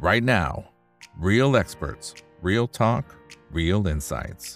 right now. Real experts, real talk, real insights.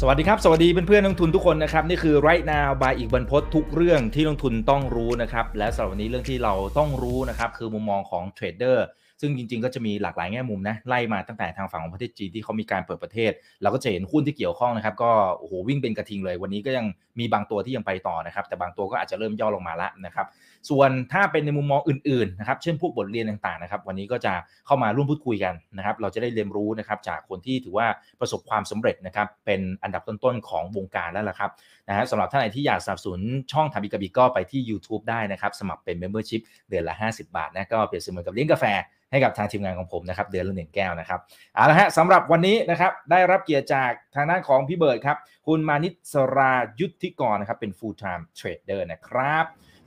สวัสดีครับ สวัสดีเพื่อนๆนักลงทุนทุกคนนะครับ นี่คือ right now by อีกบรรพททุกเรื่องที่ลงทุนต้องรู้นะครับ และสำหรับวันนี้เรื่องที่เราต้องรู้นะครับ คือมุมมองของเทรดเดอร์ซึ่งจริงๆ ก็จะมีหลากหลายแง่มุมนะไล่มาตั้งแต่ทางฝั่งของประเทศจีนที่เขามีการเปิดประเทศ เราก็จะเห็นหุ้นที่เกี่ยวข้องนะครับ ก็โอ้โหวิ่งเป็นกระทิงเลย วันนี้ก็ยังมีบางตัวที่ยังไปต่อนะครับ แต่บางตัวก็อาจจะเริ่มย่อลงมาละนะครับ ส่วนถ้าเป็นในมุมมองอื่นๆนะครับเช่นพวกบทเรียนต่างๆนะครับวันนี้ก็จะเข้ามาร่วมพูดคุยกันนะครับเราจะได้เรียนรู้นะครับจากคนที่ถือว่าประสบความสำเร็จนะครับเป็นอันดับต้นๆของวงการแล้วล่ะครับนะฮะสำหรับท่านไหนที่อยากสนับสนุนช่องทำบิกบิก็ไปที่ YouTube ได้นะครับสมัครเป็น Membership เดือนละ 50 บาทนะก็เปรียบเสมือนกับเลี้ยงกาแฟให้กับทางทีมงานของผมนะครับเดือนละหนึ่งแก้วนะครับเอาละฮะสำหรับวันนี้นะครับได้รับเกียรติจากทางด้านของพี่เบิร์ดครับคุณมานิสรายุทธิกรนะครับเป็น full time trader นะครับ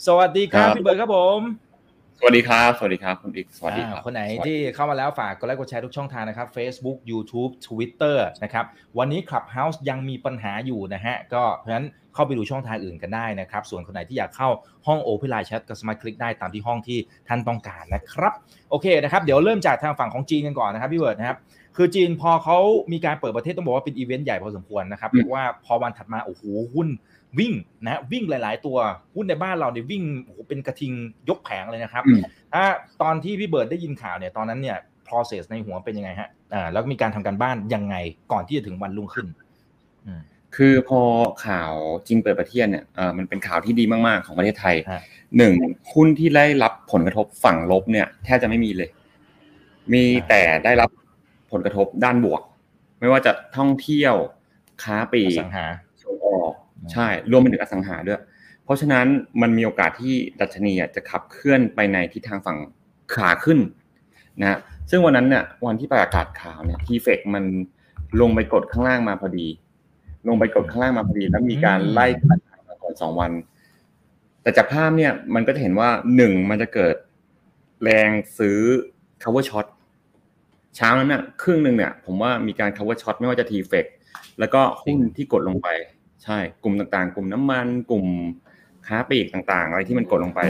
สวัสดีครับครับพี่เบิร์ดครับผม สวัสดีครับ สวัสดีครับคุณอีกสวัสดีครับอ่าคนไหนสวัสดีที่เข้ามาแล้วฝากกดไลค์กดแชร์ทุกช่องทางนะครับ Facebook YouTube Twitter นะครับวันนี้ Clubhouse ยังมีปัญหาอยู่นะฮะก็เพราะฉะนั้นเข้าไปดูช่องทางอื่นกันได้นะครับ ส่วนคนไหนที่อยากเข้าห้อง Open Line Chat ก็สามารถคลิกได้ตามที่ห้องที่ท่านต้องการนะครับโอเคนะครับเดี๋ยวเริ่มจากทางฝั่งของจีนกันก่อนนะครับพี่เบิร์ดนะครับคือจีนพอเขามีการเปิดประเทศต้องบอกว่าเป็นอีเวนต์ใหญ่พอสมควรนะครับอืมเพราะว่าพอวันถัดมาโอ้โหหุ้น วิ่งนะวิ่งหลาย ๆ ตัวหุ้นในบ้านเราเนี่ยวิ่งโอ้โหเป็นกระทิงยกแผงเลยนะครับอืมถ้าตอนที่พี่เบิร์ดได้ยินข่าวเนี่ยตอนนั้นเนี่ย process ในหัวเป็นยังไงฮะอ่าแล้วมีการทำการบ้านยังไงก่อนที่จะถึงวันรุ่งขึ้นอืมคือพอข่าวจริงเปิดประเทศเนี่ยเออมันเป็นข่าวที่ดีมาก ๆ ของประเทศไทยฮะหนึ่งหุ้นที่ได้รับผลกระทบฝั่งลบเนี่ยแทบจะไม่มีเลย มีแต่ได้รับผลกระทบด้านบวก ไม่ว่าจะท่องเที่ยวค้าปลีอกสังหาส่งออก ใช่รวมไปถึงอสังหาด้วย เพราะฉะนั้นมันมีโอกาสที่ดัชนีจะขับเคลื่อนไปในทิศทางฝั่งขาขึ้นนะซึ่งวันนั้นเนี่ยวันที่ประกาศข่าวเนี่ยทีเฟกมันลงไปกดข้างล่างมาพอดี ลงไปกดข้างล่างมาพอดี แล้วมีการไล่ขัดมาก่อนสองวัน แต่จากภาพเนี่ยมันก็จะเห็นว่าหนึ่งมันจะเกิดแรงซื้อ cover shot เช้านั้นน่ะครึ่งหนึ่งเนี่ยผมว่ามีการ cover shot ไม่ว่าจะทีเฟกแล้วก็หุ้นที่กดลงไป ช่กลุ่มต่างๆ กลุ่มน้ำมัน กลุ่มค้าปลีกต่างๆ อะไรที่มันกดลงไป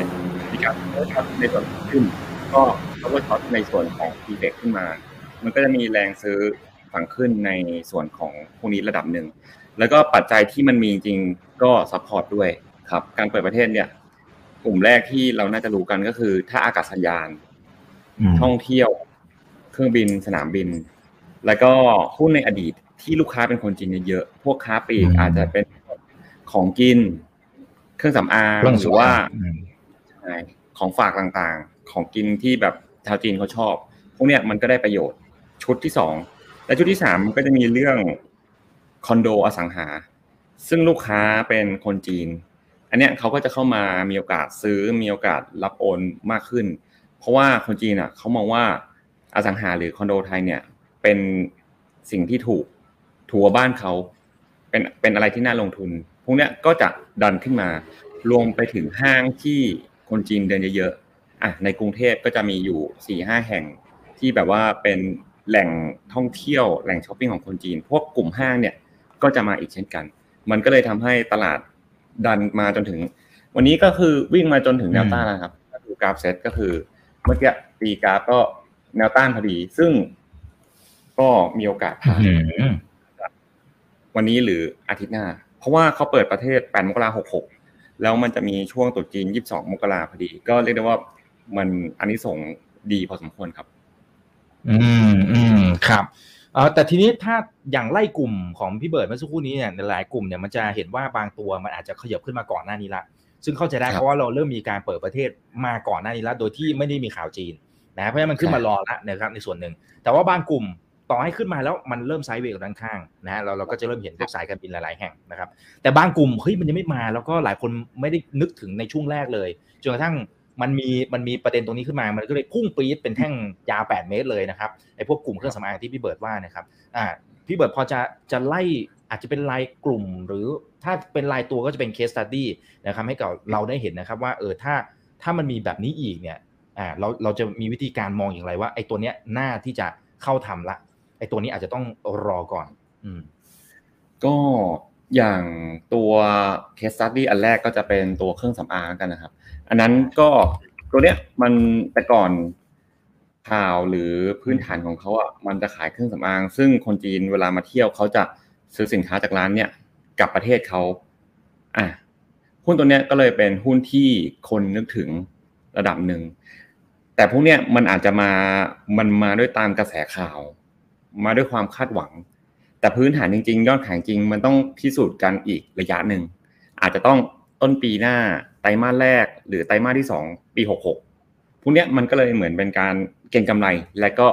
มีการ cover shot ในส่วนขึ้น ก็ cover shot ในส่วนของทีเฟกขึ้นมา มันก็จะมีแรงซื้อฝั่งขึ้นในส่วนของพวกนี้ระดับหนึ่ง แล้วก็ปัจจัยที่มันมีจริงก็ support ด้วยครับ การเปิดประเทศเนี่ย กลุ่มแรกที่เราน่าจะรู้กันก็คือท่าอากาศยาน ท่องเที่ยว เครื่องบินสนามบิน แล้วก็หุ้นในอดีต ที่ลูกค้าเป็นคนจีนเยอะๆพวกค้าปลีกอืมอาจจะเป็นของกิน เครื่องสำอางหรือว่าอืมใช่ของฝากต่างๆ ของกินที่แบบชาวจีนเขาชอบ พวกเนี้ยมันก็ได้ประโยชน์ชุดที่สองและชุดที่สามมันก็จะมีเรื่องคอนโดอสังหา ซึ่งลูกค้าเป็นคนจีน อันเนี้ยเขาก็จะเข้ามามีโอกาสซื้อมีโอกาสรับโอนมากขึ้น เพราะว่าคนจีนอะเขามองว่าอสังหาหรือคอนโดไทยเนี่ยเป็นสิ่งที่ถูก ถูกกว่าบ้านเขาเป็นเป็นอะไรที่น่าลงทุน พวกเนี้ยก็จะดันขึ้นมา รวมไปถึงห้างที่คนจีนเดินเยอะๆอะในกรุงเทพก็จะมีอยู่สี่ห้าแห่งที่แบบว่าเป็นแหล่งท่องเที่ยวแหล่งช้อปปิ้งของคนจีน พวกกลุ่มห้างเนี่ยก็จะมาอีกเช่นกัน มันก็เลยทำให้ตลาดดันมาจนถึง วันนี้ก็คือวิ่งมาจนถึงแนวต้านแล้วครับก็คือกราฟเซตก็คือเมื่อกี้ตีกราฟก็แนวต้านพอดี ซึ่งก็มีโอกาสผ่านอืม วันนี้หรืออาทิตย์หน้า เพราะว่าเขาเปิดประเทศ 8 มกราคม 66 แล้วมันจะมีช่วงตรุษจีน 22 มกราพอดี ก็เรียกได้ว่ามันอันนี้ส่งส์ดีพอสมควรครับ อืมอืมครับเออแต่ทีนี้ถ้าอย่างไล่กลุ่มของพี่เบิร์ดเมื่อสักครู่นี้เนี่ยในหลายกลุ่มเนี่ยมันจะเห็นว่าบางตัวมันอาจจะขยับขึ้นมาก่อนหน้านี้ละซึ่งเข้าใจได้ครับเพราะว่าเราเริ่มมีการเปิดประเทศมาก่อนหน้านี้แล้วโดยที่ไม่ได้มีข่าวจีนนะเพราะฉะนั้นมันขึ้นใช่มารอละนะครับในส่วนหนึ่งแต่ว่าบางกลุ่ม ต่อให้ขึ้นมาแล้วมันเริ่มไซด์เวย์กับด้านข้างนะฮะเราเราก็จะเริ่มเห็นพวกสายการบินหลาย ๆ แห่งนะครับ แต่บางกลุ่มเฮ้ยมันยังไม่มาแล้วก็หลายคนไม่ได้นึกถึงในช่วงแรกเลยจนกระทั่งมันมีมันมีประเด็นตรงนี้ขึ้นมา มันก็เลยพุ่งปรี๊ดเป็นแท่งยาว 8 เมตรเลยนะครับไอ้พวกกลุ่มเครื่องสำอางที่พี่เบิร์ดว่านะครับอ่าพี่เบิร์ดพอจะจะไล่อาจจะเป็นรายกลุ่ม หรือถ้าเป็นรายตัวก็จะเป็น case study นะครับให้กับเราได้เห็นนะครับว่าเออถ้าถ้ามันมีแบบนี้อีกเนี่ยอ่าเราเราจะมีวิธีการมองอย่างไรว่าไอ้ตัวเนี้ยน่าที่จะเข้าทำละ ไอ้ตัวนี้อาจจะต้องรอก่อน อืม ก็อย่างตัว case study อันแรกก็จะเป็นตัวเครื่องสำอางกันนะครับ อันนั้นก็ตัวเนี้ยมันแต่ก่อนข่าวหรือพื้นฐานของเขาอะมันจะขายเครื่องสำอาง ซึ่งคนจีนเวลามาเที่ยวเขาจะซื้อสินค้าจากร้านเนี่ยกลับประเทศเขาอะหุ้นตัวเนี้ยก็เลยเป็นหุ้นที่คนนึกถึงระดับหนึ่งแต่พวกเนี้ยมันอาจจะมามันมาด้วยตามกระแสข่าว มาด้วยความคาดหวัง แต่พื้นฐานจริง ๆ ยอดขายจริงมันต้องพิสูจน์กันอีกระยะหนึ่ง อาจจะต้องต้นปีหน้าไตรมาสแรก หรือไตรมาสที่สองปีหกหกพวกเนี้ยมันก็เลยเหมือนเป็นการเก็งกำไรและก็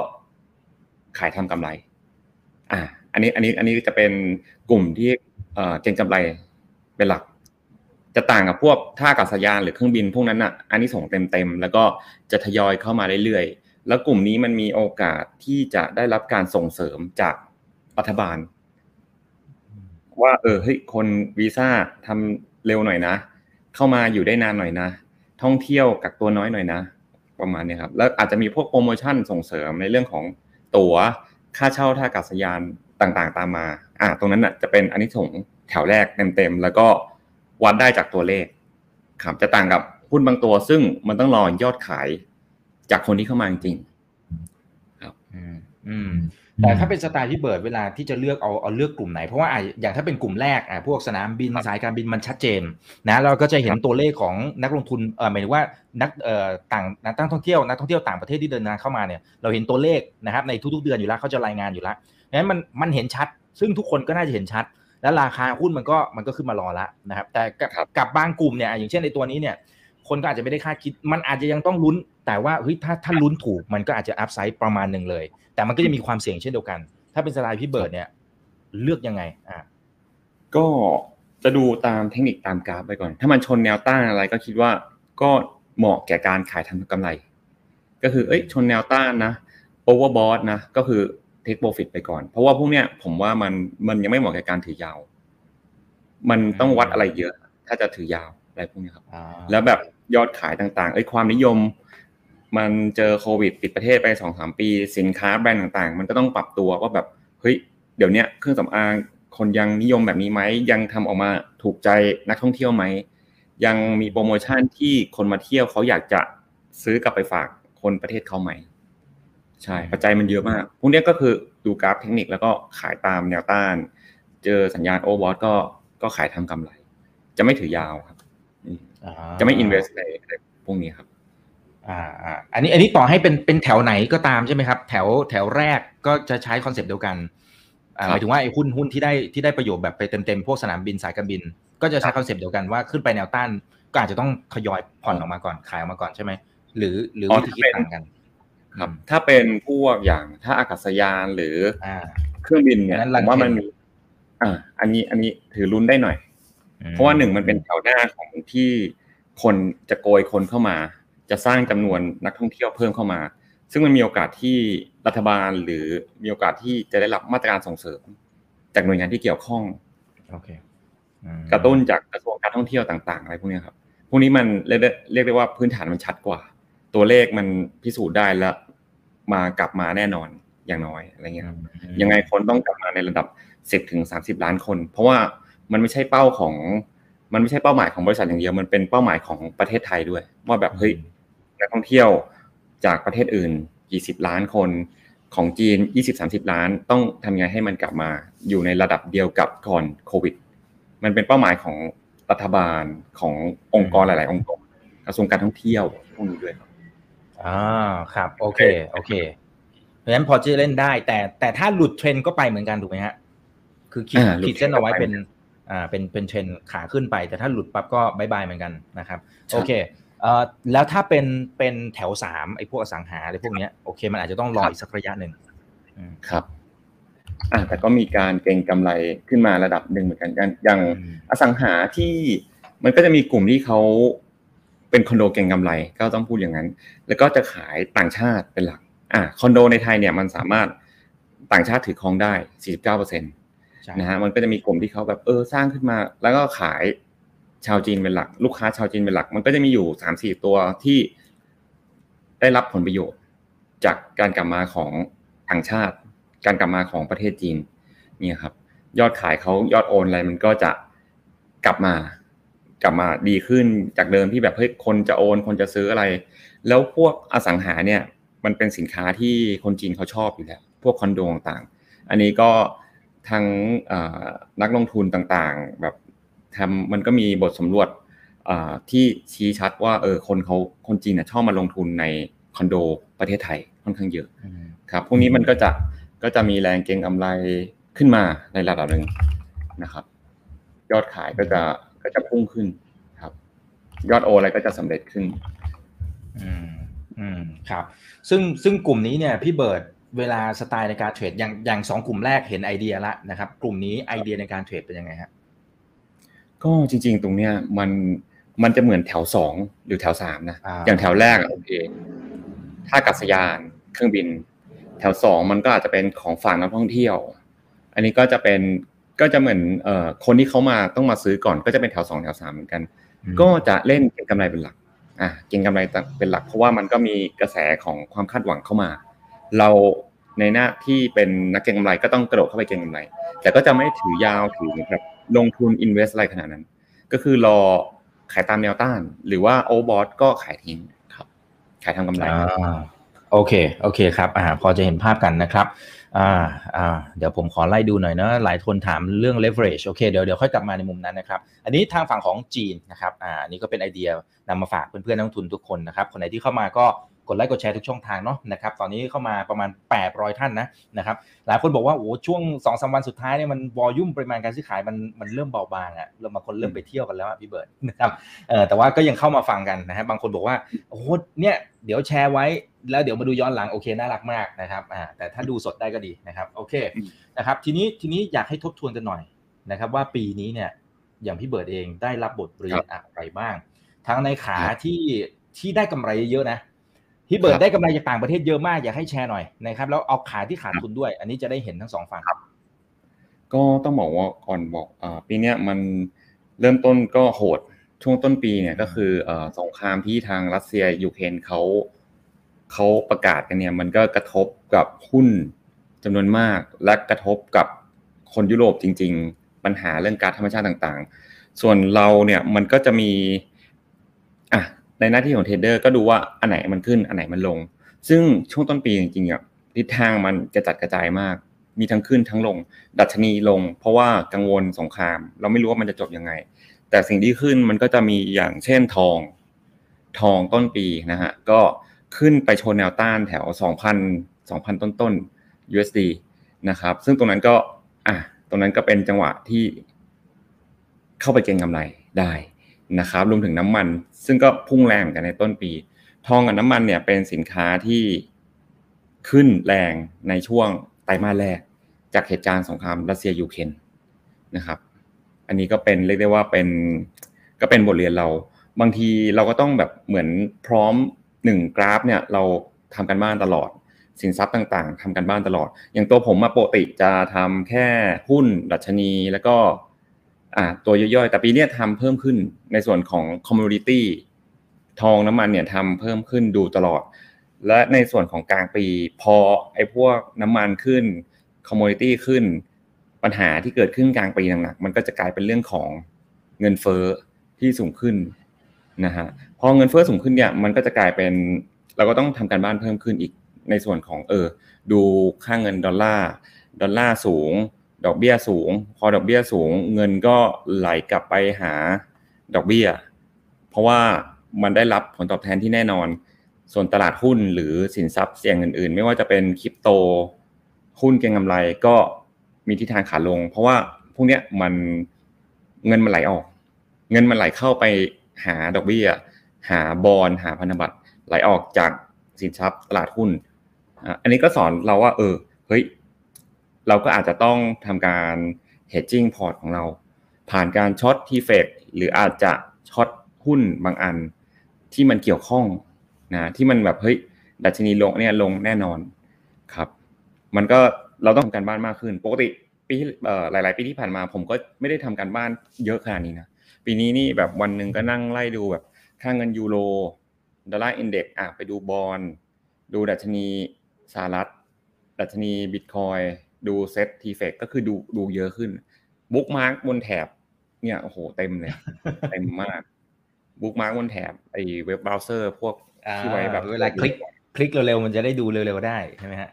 ขายทำกำไร อ่า อันนี้อันนี้อันนี้จะเป็นกลุ่มที่เอ่อเก็งกำไรเป็นหลัก จะต่างกับพวกท่าอากาศยานหรือเครื่องบินพวกนั้นอะ อันนี้ส่งเต็มๆแล้วก็จะทยอยเข้ามาเรื่อยๆ แล้วกลุ่มนี้มันมีโอกาสที่จะได้รับการส่งเสริมจากรัฐบาล ว่า เออเฮ้ยคนวีซ่าทำเร็วหน่อยนะ เข้ามาอยู่ได้นานหน่อยนะ ท่องเที่ยวกักตัวน้อยหน่อยนะ ประมาณนี้ครับ แล้วอาจจะมีพวกโปรโมชั่นส่งเสริมในเรื่องของตั๋วค่าเช่าท่าอากาศยานต่างๆ ตามมา อ่า ตรงนั้นน่ะจะเป็นอันนี้ส่งแถวแรกเต็มๆแล้วก็วัดได้จากตัวเลขครับจะต่างกับหุ้นบางตัวซึ่งมันต้องรอยอดขาย จากคนที่เข้ามาจริงอืมอืมแต่ถ้าเป็นสไตล์ที่เบิร์ดเวลาที่จะเลือกเอาเอาเลือกกลุ่มไหน เพราะว่าอะอย่างถ้าเป็นกลุ่มแรกอะพวกสนามบินสายการบินมันชัดเจนนะเราก็จะเห็นตัวเลขของนักลงทุนเออหมายถึงว่านักเอ่อต่างนักท่องเที่ยวนักท่องเที่ยวต่างประเทศที่เดินทางเข้ามาเนี่ยเราเห็นตัวเลขนะครับในทุกๆเดือนอยู่แล้วเขาจะรายงานอยู่แล้วนั้นมันมันเห็นชัด ซึ่งทุกคนก็น่าจะเห็นชัด แล้วราคาหุ้นมันก็มันก็ขึ้นมารอละนะครับแต่กับครับกับบางกลุ่มเนี่ยอย่างเช่นในตัวนี้เนี่ย คนก็อาจจะไม่ได้คาดคิด มันอาจจะยังต้องลุ้น แต่ว่าเฮ้ยถ้าถ้าลุ้นถูกมันก็อาจจะอัพไซด์ประมาณหนึ่งเลย แต่มันก็จะมีความเสี่ยงเช่นเดียวกัน ถ้าเป็นสไตล์พี่เบิร์ดเนี่ยเลือกยังไงอ่าก็จะดูตามเทคนิคตามกราฟไปก่อน ถ้ามันชนแนวต้านอะไรก็คิดว่าก็เหมาะแก่การขายทำกำไร ก็คือเอ้ยชนแนวต้านนะ overbought นะก็คือ take profit ไปก่อน เพราะว่าพวกเนี้ยผมว่ามันมันยังไม่เหมาะแก่การถือยาว มันต้องวัดอะไรเยอะ ถ้าจะถือยาวอะไรพวกนี้ครับอ่าแล้วแบบ ยอดขายต่างๆ เอ้ยความนิยม มันเจอโควิดปิดประเทศไปสองสามปี สินค้าแบรนด์ต่างๆ มันก็ต้องปรับตัวว่าแบบเฮ้ยเดี๋ยวนี้เครื่องสำอางคนยังนิยมแบบนี้ไหมยังทำออกมาถูกใจนักท่องเที่ยวไหมยังมีโปรโมชั่นที่คนมาเที่ยวเขาอยากจะซื้อกลับไปฝากคนประเทศเขาไหมใช่ปัจจัยมันเยอะมาก พวกนี้ก็คือดูกราฟเทคนิคแล้วก็ขายตามแนวต้าน เจอสัญญาณ overbought ก็ก็ขายทำกำไร จะไม่ถือยาวครับ จะไม่ invest ในในพวกนี้ครับอ่าอ่าอันนี้อันนี้ต่อให้เป็นเป็นแถวไหนก็ตามใช่ไหมครับ แถวแถวแรกก็จะใช้ concept เดียวกันอ่าครับหมายถึงว่าไอ้หุ้นหุ้นที่ได้ที่ได้ประโยชน์แบบไปเต็มๆพวกสนามบินสายการบิน ก็จะใช้ concept เดียวกันว่าขึ้นไปแนวต้านก็อาจจะต้องทยอยผ่อนออกมาก่อนขายออกมาก่อนใช่ไหมหรือหรือวิธีคิดต่างกัน ครับ ถ้าเป็นพวกอย่างท่าอากาศยานหรืออ่าเครื่องบินเนี่ยอันนั้นผมว่ามันเทรนมีอ่า อันนี้อันนี้ถือลุ้นได้หน่อย เพราะว่าหนึ่งมันเป็นแถวหน้าของที่คนจะโกยคนเข้ามา จะสร้างจำนวนนักท่องเที่ยวเพิ่มเข้ามา ซึ่งมันมีโอกาสที่รัฐบาลหรือมีโอกาสที่จะได้รับมาตรการส่งเสริม จากหน่วยงานที่เกี่ยวข้องโอเคอืมกระตุ้นจากกระทรวงการท่องเที่ยวต่าง ๆ อะไรพวกเนี้ยครับ พวกนี้มันเรียกได้เรียกได้ว่าพื้นฐานมันชัดกว่า ตัวเลขมันพิสูจน์ได้แล้วมากลับมาแน่นอนอย่างน้อยอะไรเงี้ยครับยังไงคนต้องกลับมาในระดับสิบถึงสาสิบล้านคน เพราะว่า มันไม่ใช่เป้าของ มันไม่ใช่เป้าหมายของบริษัทอย่างเดียว มันเป็นเป้าหมายของประเทศไทยด้วย ว่าแบบเฮ้ยนักท่องเที่ยวจากประเทศอื่นกี่สิบล้านคนของจีนยี่สิบสามสิบล้าน ต้องทำยังไงให้มันกลับมา อยู่ในระดับเดียวกับก่อนโควิด มันเป็นเป้าหมายของรัฐบาลขององค์กรหลาย ๆ องค์กรกระทรวงการท่องเที่ยวพวกนี้ด้วยครับอ่าครับ โอเค โอเค เพราะฉะนั้นพอจะเล่นได้ แต่แต่ถ้าหลุดเทรนด์ก็ไปเหมือนกันถูกไหมฮะ คือขีดอ่าหลุดขีดเส้นเอาไว้เทรนด์เป็น อ่าเป็นเป็นเทรนด์ขาขึ้นไป แต่ถ้าหลุดปั๊บก็ bye bye เหมือนกันนะครับใช่โอเคเอ่อแล้วถ้าเป็นเป็นแถวสามไอ้พวกอสังหาอะไรพวกเนี้ยโอเค มันอาจจะต้องรออีกสักระยะหนึ่งอืมครับอ่าแต่ก็มีการเก็งกำไรขึ้นมาระดับหนึ่งเหมือนกันอย่างอย่างอืมอสังหาที่มันก็จะมีกลุ่มที่เขาเป็นคอนโดเก็งกำไรก็ต้องพูดอย่างนั้น แล้วก็จะขายต่างชาติเป็นหลักอ่าคอนโดในไทยเนี่ยมันสามารถต่างชาติถือครองได้ 49เปอร์เซ็ นะฮะมันก็จะมีกลุ่มที่เขาแบบเออสร้างขึ้นมา แล้วก็ขายชาวจีนเป็นหลัก ลูกค้าชาวจีนเป็นหลัก มันก็จะมีอยู่สามสี่ตัวที่ได้รับผลประโยชน์ จากการกลับมาของต่างชาติ การกลับมาของประเทศจีนเนี่ยครับ ยอดขายเขายอดโอนอะไรมันก็จะกลับมากลับมาดีขึ้นจากเดิมที่แบบเฮ้ยคนจะโอนคนจะซื้ออะไร แล้วพวกอสังหาเนี่ย มันเป็นสินค้าที่คนจีนเขาชอบอยู่แล้วพวกคอนโดต่าง อันนี้ก็ ทั้งนักลงทุนต่างๆ แบบทำมันก็มีบทสำรวจที่ชี้ชัดว่าเออคนเขาคนจีนชอบมาลงทุนในคอนโดประเทศไทยค่อนข้างเยอะครับพวกนี้มันก็จะก็จะมีแรงเก็งกำไรขึ้นมาในระดับหนึ่งนะครับ ยอดขายก็จะก็จะพุ่งขึ้นครับ ยอดโออะไรก็จะสำเร็จขึ้น อืมอืมครับ ซึ่งซึ่งกลุ่มนี้เนี่ยพี่เบิร์ด เวลาสไตล์ในการเทรดอย่างอย่างสองกลุ่มแรกเห็นไอเดียละนะครับ กลุ่มนี้ไอเดียในการเทรดเป็นยังไงฮะก็จริง ๆ ตรงเนี้ยมันมันจะเหมือนแถวสองหรือแถวสามนะอย่างแถวแรกโอเคท่ากัศยานเครื่องบิน แถวสองมันก็อาจจะเป็นของฝากนักท่องเที่ยว อันนี้ก็จะเป็นก็จะเหมือนเอ่อคนที่เขามาต้องมาซื้อก่อนก็จะเป็นแถวสองแถวสามเหมือนกัน ก็จะเล่นเก็งกำไรเป็นหลักอะเก็งกำไรเป็นหลัก เพราะว่ามันก็มีกระแสของความคาดหวังเข้ามา เราในหน้าที่เป็นนักเก็งกำไรก็ต้องกระโดดเข้าไปเก็งกำไร แต่ก็จะไม่ถือยาวถือแบบลงทุนอินเวสอะไรขนาดนั้น ก็คือรอขายตามแนวต้าน หรือว่าโอบอทก็ขายทิ้งครับ ขายทำกำไรโอเคโอเคครับอ่าพอจะเห็นภาพกันนะครับอ่าอ่าเดี๋ยวผมขอไล่ดูหน่อยนะหลายคนถามเรื่อง leverage โอเคเดี๋ยวเดี๋ยวค่อยกลับมาในมุมนั้นนะครับ อันนี้ทางฝั่งของจีนนะครับอ่าอันนี้ก็เป็นไอเดียนำมาฝากเพื่อนๆนักลงทุนทุกคนนะครับ คนไหนที่เข้ามาก็ กดไลค์กดแชร์ทุกช่องทางเนาะนะครับตอนนี้เข้ามาประมาณ 800 ท่านนะนะครับหลายคนบอกว่าโอ้ช่วง2อสวันสุดท้ายเนี่ยมัน volume ปริมาณการซื้อขายมันมันเริ่มเบาบางอะ่ะเริ่มบางคนเริ่มไปเที่ยวกันแล้วพี่เบิร์ดนะครับเออแต่ว่าก็ยังเข้ามาฟังกันนะฮะบางคนบอกว่าโอ้เนี่ยเดี๋ยวแชร์ไว้แล้วเดี๋ยวมาดูย้อนหลังโอเคน่ารักมากนะครับอ่าแต่ถ้าดูสดได้ก็ดีนะครับโอเคนะครับทีนี้ทีนี้อยากให้ทบทวนกันหน่อยนะครับว่าปีนี้เนี่ยอย่างพี่เบิร์ดเองได้รับบทเรียนอะไรบ้าง ทั้งในขาที่ที่ได้กำไรเยอะนะ พี่เบิร์ดได้กำไรจากต่างประเทศเยอะมากอยากให้แชร์หน่อยนะครับแล้วเอาขาที่ขาดทุนด้วย อันนี้จะได้เห็นทั้งสองฝั่งก็ต้องบอกว่าก่อนบอกอปีนี้มันเริ่มต้นก็โหดช่วงต้นปีเนี่ยก็คือสงครามที่ทางรัสเซียยูเครนเขาเขาประกาศกันเนี่ยมันก็กระทบกับหุ้นจำนวนมาก และกระทบกับคนยุโรปจริง ๆ ปัญหาเรื่องการธรรมชาติต่างๆ ส่วนเราเนี่ยมันก็จะมีอะ ในหน้าที่ของเทรดเดอร์ก็ดูว่าอันไหนมันขึ้นอันไหนมันลง ซึ่งช่วงต้นปีจริงๆอะทิศทางมันกระจัดกระจายมาก มีทั้งขึ้นทั้งลง ดัชนีลง เพราะว่ากังวลสงคราม เราไม่รู้ว่ามันจะจบยังไง แต่สิ่งที่ขึ้นมันก็จะมีอย่างเช่นทอง ทองต้นปีนะฮะก็ขึ้นไปชนแนวต้านแถว 2,000 2,000 ต้นๆ USD นะครับ ซึ่งตรงนั้นก็อะตรงนั้นก็เป็นจังหวะที่เข้าไปเก็งกำไรได้ นะครับรวมถึงน้ำมัน ซึ่งก็พุ่งแรงกันในต้นปี ทองกับน้ำมันเนี่ยเป็นสินค้าที่ขึ้นแรงในช่วงไตรมาสแรก จากเหตุการณ์สงครามรัสเซียยูเครนนะครับ อันนี้ก็เป็นเรียกได้ว่าเป็นก็เป็นบทเรียนเรา บางทีเราก็ต้องแบบเหมือนพร้อมหนึ่งกราฟเนี่ยเราทำการบ้านตลอด สินทรัพย์ต่างๆทำการบ้านตลอด อย่างตัวผมมาปกติจะทำแค่หุ้นดัชนีแล้วก็ ตัวย่อยๆ แต่ปีนี้ทำเพิ่มขึ้นในส่วนของ commodity ทองน้ำมันเนี่ยทำเพิ่มขึ้นดูตลอด และในส่วนของกลางปีพอไอ้พวกน้ำมันขึ้นcommodity ขึ้น ปัญหาที่เกิดขึ้นกลางปีหนักๆมันก็จะกลายเป็นเรื่องของเงินเฟ้อที่สูงขึ้นนะฮะพอเงินเฟ้อสูงขึ้นเนี่ยมันก็จะกลายเป็นเราก็ต้องทำการบ้านเพิ่มขึ้นอีกในส่วนของเออดูค่าเงินดอลลาร์ดอลลาร์สูง ดอกเบี้ยสูง พอดอกเบี้ยสูง เงินก็ไหลกลับไปหาดอกเบี้ย เพราะว่ามันได้รับผลตอบแทนที่แน่นอน ส่วนตลาดหุ้นหรือสินทรัพย์เสี่ยงอื่นๆ ไม่ว่าจะเป็นคริปโต หุ้นเก็งกำไรก็มีทิศทางขาลง เพราะว่าพวกนี้มันเงินมันไหลออก เงินมันไหลเข้าไปหาดอกเบี้ย หาบอลหาพันธบัตรไหลออกจากสินทรัพย์ตลาดหุ้นอันนี้ก็สอนเราว่า เออเฮ้ย เราก็อาจจะต้องทำการ hedging port ของเรา ผ่านการช็อตทีเฟกหรืออาจจะ short หุ้นบางอันที่มันเกี่ยวข้องนะที่มันแบบเฮ้ยดัชนีลงเนี่ยลงแน่นอนครับ มันก็เราต้องทำการบ้านมากขึ้น ปกติปีหลาย ๆ ปีที่ผ่านมา ผมก็ไม่ได้ทำการบ้านเยอะขนาดนี้นะปีนี้นี่แบบวันหนึ่งก็นั่งไล่ดูแบบค่าเงินยูโรดอลลาร์ index อะไปดูบอลดูดัชนีสหรัฐดัชนีบิตคอย ดู SET TFEX ก็คือดูดูเยอะขึ้นbookmark บนแถบ เนี่ยโอ้โหเต็มเลยเต็มมาก bookmark บนแถบไอ้ว็บเบราว์เซอร์พวกที่ไว้แบบเวลาคลิก คลิกเร็วๆมันจะได้ดูเร็วๆได้ใช่ไหมฮะ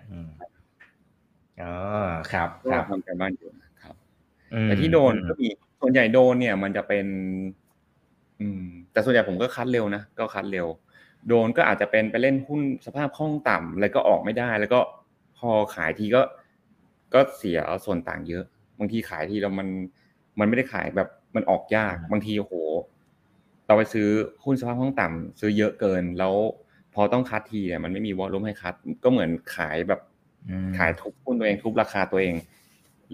อ๋อครับครับทำการบ้านอยู่ครับแต่ที่โดนก็มีส่วนใหญ่โดนเนี่ย มันจะเป็น อืม แต่ส่วนใหญ่ผมก็คัดเร็วนะก็คัดเร็ว โดนก็อาจจะเป็นไปเล่นหุ้นสภาพคล่องต่ำแล้วก็ออกไม่ได้ แล้วก็พอขายทีก็ ก็เสียส่วนต่างเยอะ บางทีขายทีแล้วมันมันไม่ได้ขายแบบมันออกยาก บางทีโอ้โหเราไปซื้อหุ้นสภาพคล่องต่ำซื้อเยอะเกินแล้วพอต้องคัดทีเนี่ยมันไม่มีวอลลุ่มให้คัด ก็เหมือนขายแบบขายทุบหุ้นตัวเองทุบราคาตัวเอง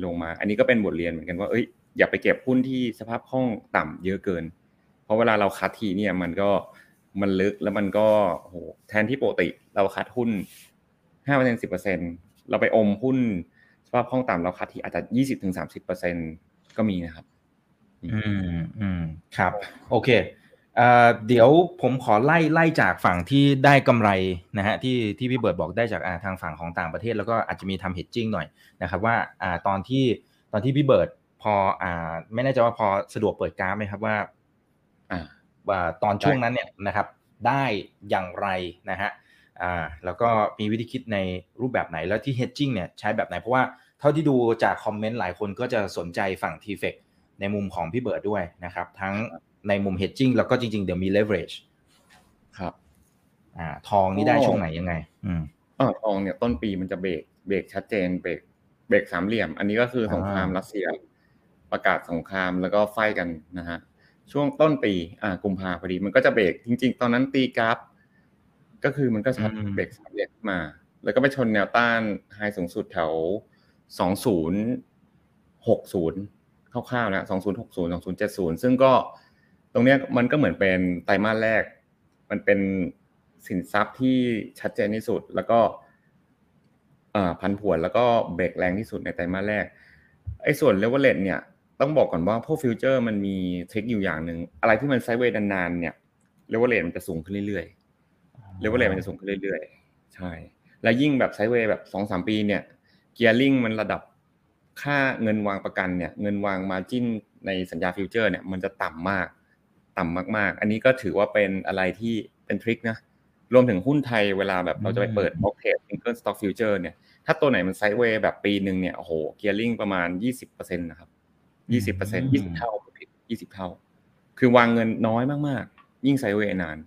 ลงมา อันนี้ก็เป็นบทเรียนเหมือนกันว่าเอ้ยอย่าไปเก็บหุ้นที่สภาพคล่องต่ำเยอะเกิน เพราะเวลาเราคัดทีเนี่ยมันก็มันลึกแล้วมันก็โหแทนที่ปกติเราคัดหุ้นห้าเปอร์เซ็นสิบเปอร์เซ็นเราไปอมหุ้น สภาพคล่องต่ำเราคัดทีอาจจะยี่สิบถึงสามสิบเปอร์เซ็นก็มีนะครับ อืมอืมครับ โอเคเดี๋ยวผมขอไล่ไล่จากฝั่งที่ได้กำไรนะฮะที่ที่พี่เบิร์ดบอกได้จากทางฝั่งของต่างประเทศ แล้วก็อาจจะมีทำเฮดจิ้งหน่อยนะครับว่าอ่าตอนที่ตอนที่พี่เบิร์ดพออ่าไม่แน่ใจว่าพอสะดวกเปิดกราฟไหมครับว่าอ่าว่าตอนช่วงนั้นเนี่ยนะครับ ได้อย่างไรนะฮะ อ่าแล้วก็มีวิธีคิดในรูปแบบไหนแล้วที่ hedging เนี่ยใช้แบบไหน เพราะว่าเท่าที่ดูจากคอมเมนต์หลายคนก็จะสนใจฝั่ง t f e c ในมุมของพี่เบิร์ดด้วยนะครับ ทั้งในมุม hedging แล้วก็จริง ๆ เดี๋ยวมี leverage ครับอ่าทองนี่ได้ช่วงไหนยังไง อืมอ่าทองเนี่ยต้นปีมันจะเบรกเบรกชัดเจนเบรกเบรกสามเหลี่ยม อันนี้ก็คือสงครามรัสเซียประกาศสงครามแล้วก็ไฟกันนะฮะช่วงต้นปีอ่ากุมภาพอดีมันก็จะเบรกจริง ๆ ตอนนั้นตีกราฟ ก็คือมันก็ชัดเบรกสามเหลี่ยมมา แล้วก็ไปชนแนวต้านไฮสูงสุดแถวสองศูนย์หกศูนย์คร่าวๆนะสองศูนย์หกศูนย์สองศูนย์เจ็ดศูนย์ซึ่งก็ตรงนี้มันก็เหมือนเป็นไตรมาสแรก มันเป็นสินทรัพย์ที่ชัดเจนที่สุด แล้วก็ผันผวนแล้วก็เบรกแรงที่สุดในไตรมาสแรกไอ้ส่วนเลเวลเลตเนี่ยต้องบอกก่อนว่าพวก future มันมี trick อยู่อย่างหนึ่งอะไรที่มันไซเวย์นานๆเนี่ยเลเวลเลตมันจะสูงขึ้นเรื่อยๆ เลเวลเลตมันจะสูงขึ้นเรื่อยๆ ใช่ และยิ่งแบบ sideway แบบสองสามปีเนี่ย gearing มันระดับค่าเงินวางประกันเนี่ยเงินวาง margin ในสัญญา future เนี่ยมันจะต่ำมาก ต่ำมากๆ อันนี้ก็ถือว่าเป็นอะไรที่เป็น trick นะรวมถึงหุ้นไทยเวลาแบบเราจะไปเปิด block trade single stock future เนี่ยถ้าตัวไหนมัน sideway แบบปีหนึ่งเนี่ยโอ้โห gearing ประมาณยี่สิบเปอร์เซ็นต์นะครับยี่สิบเปอร์เซ็นต์ยี่สิบเท่ายี่สิบเท่า คือวางเงินน้อยมากๆ ยิ่ง sideway นาน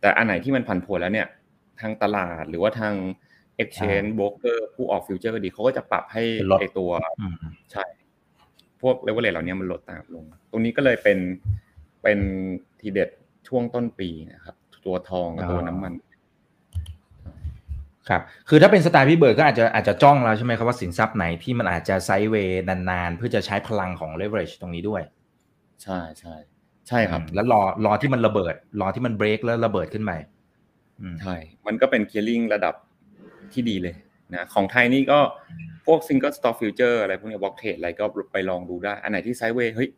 แต่อันไหนที่มันผันผวนแล้วเนี่ย ทางตลาดหรือว่าทาง exchange broker ผู้ออก future ก็ดีเขาก็จะปรับให้ไอตัวใช่ พวกเลเวลเลเหล่านี้มันลดตามลง ตรงนี้ก็เลยเป็นเป็นทีเด็ดช่วงต้นปีนะครับ ตัวทองกับตัวน้ำมันครับ คือถ้าเป็นสไตล์พี่เบิร์ดก็อาจจะอาจจะจ้องแล้วใช่ไหมครับว่าสินทรัพย์ไหนที่มันอาจจะไซด์เวย์นานๆ เพื่อจะใช้พลังของเลเวอเรจตรงนี้ด้วย ใช่ใช่ ใช่ครับ แล้วรอรอที่มันระเบิด รอที่มันเบรกแล้วระเบิดขึ้นไปใช่ มันก็เป็นเคลียร์ลิงระดับที่ดีเลยนะ ของไทยนี่ก็พวก single stock future อะไรพวกนี้ block trade อะไรก็ไปลองดูได้ อันไหนที่ sideway เฮ้ย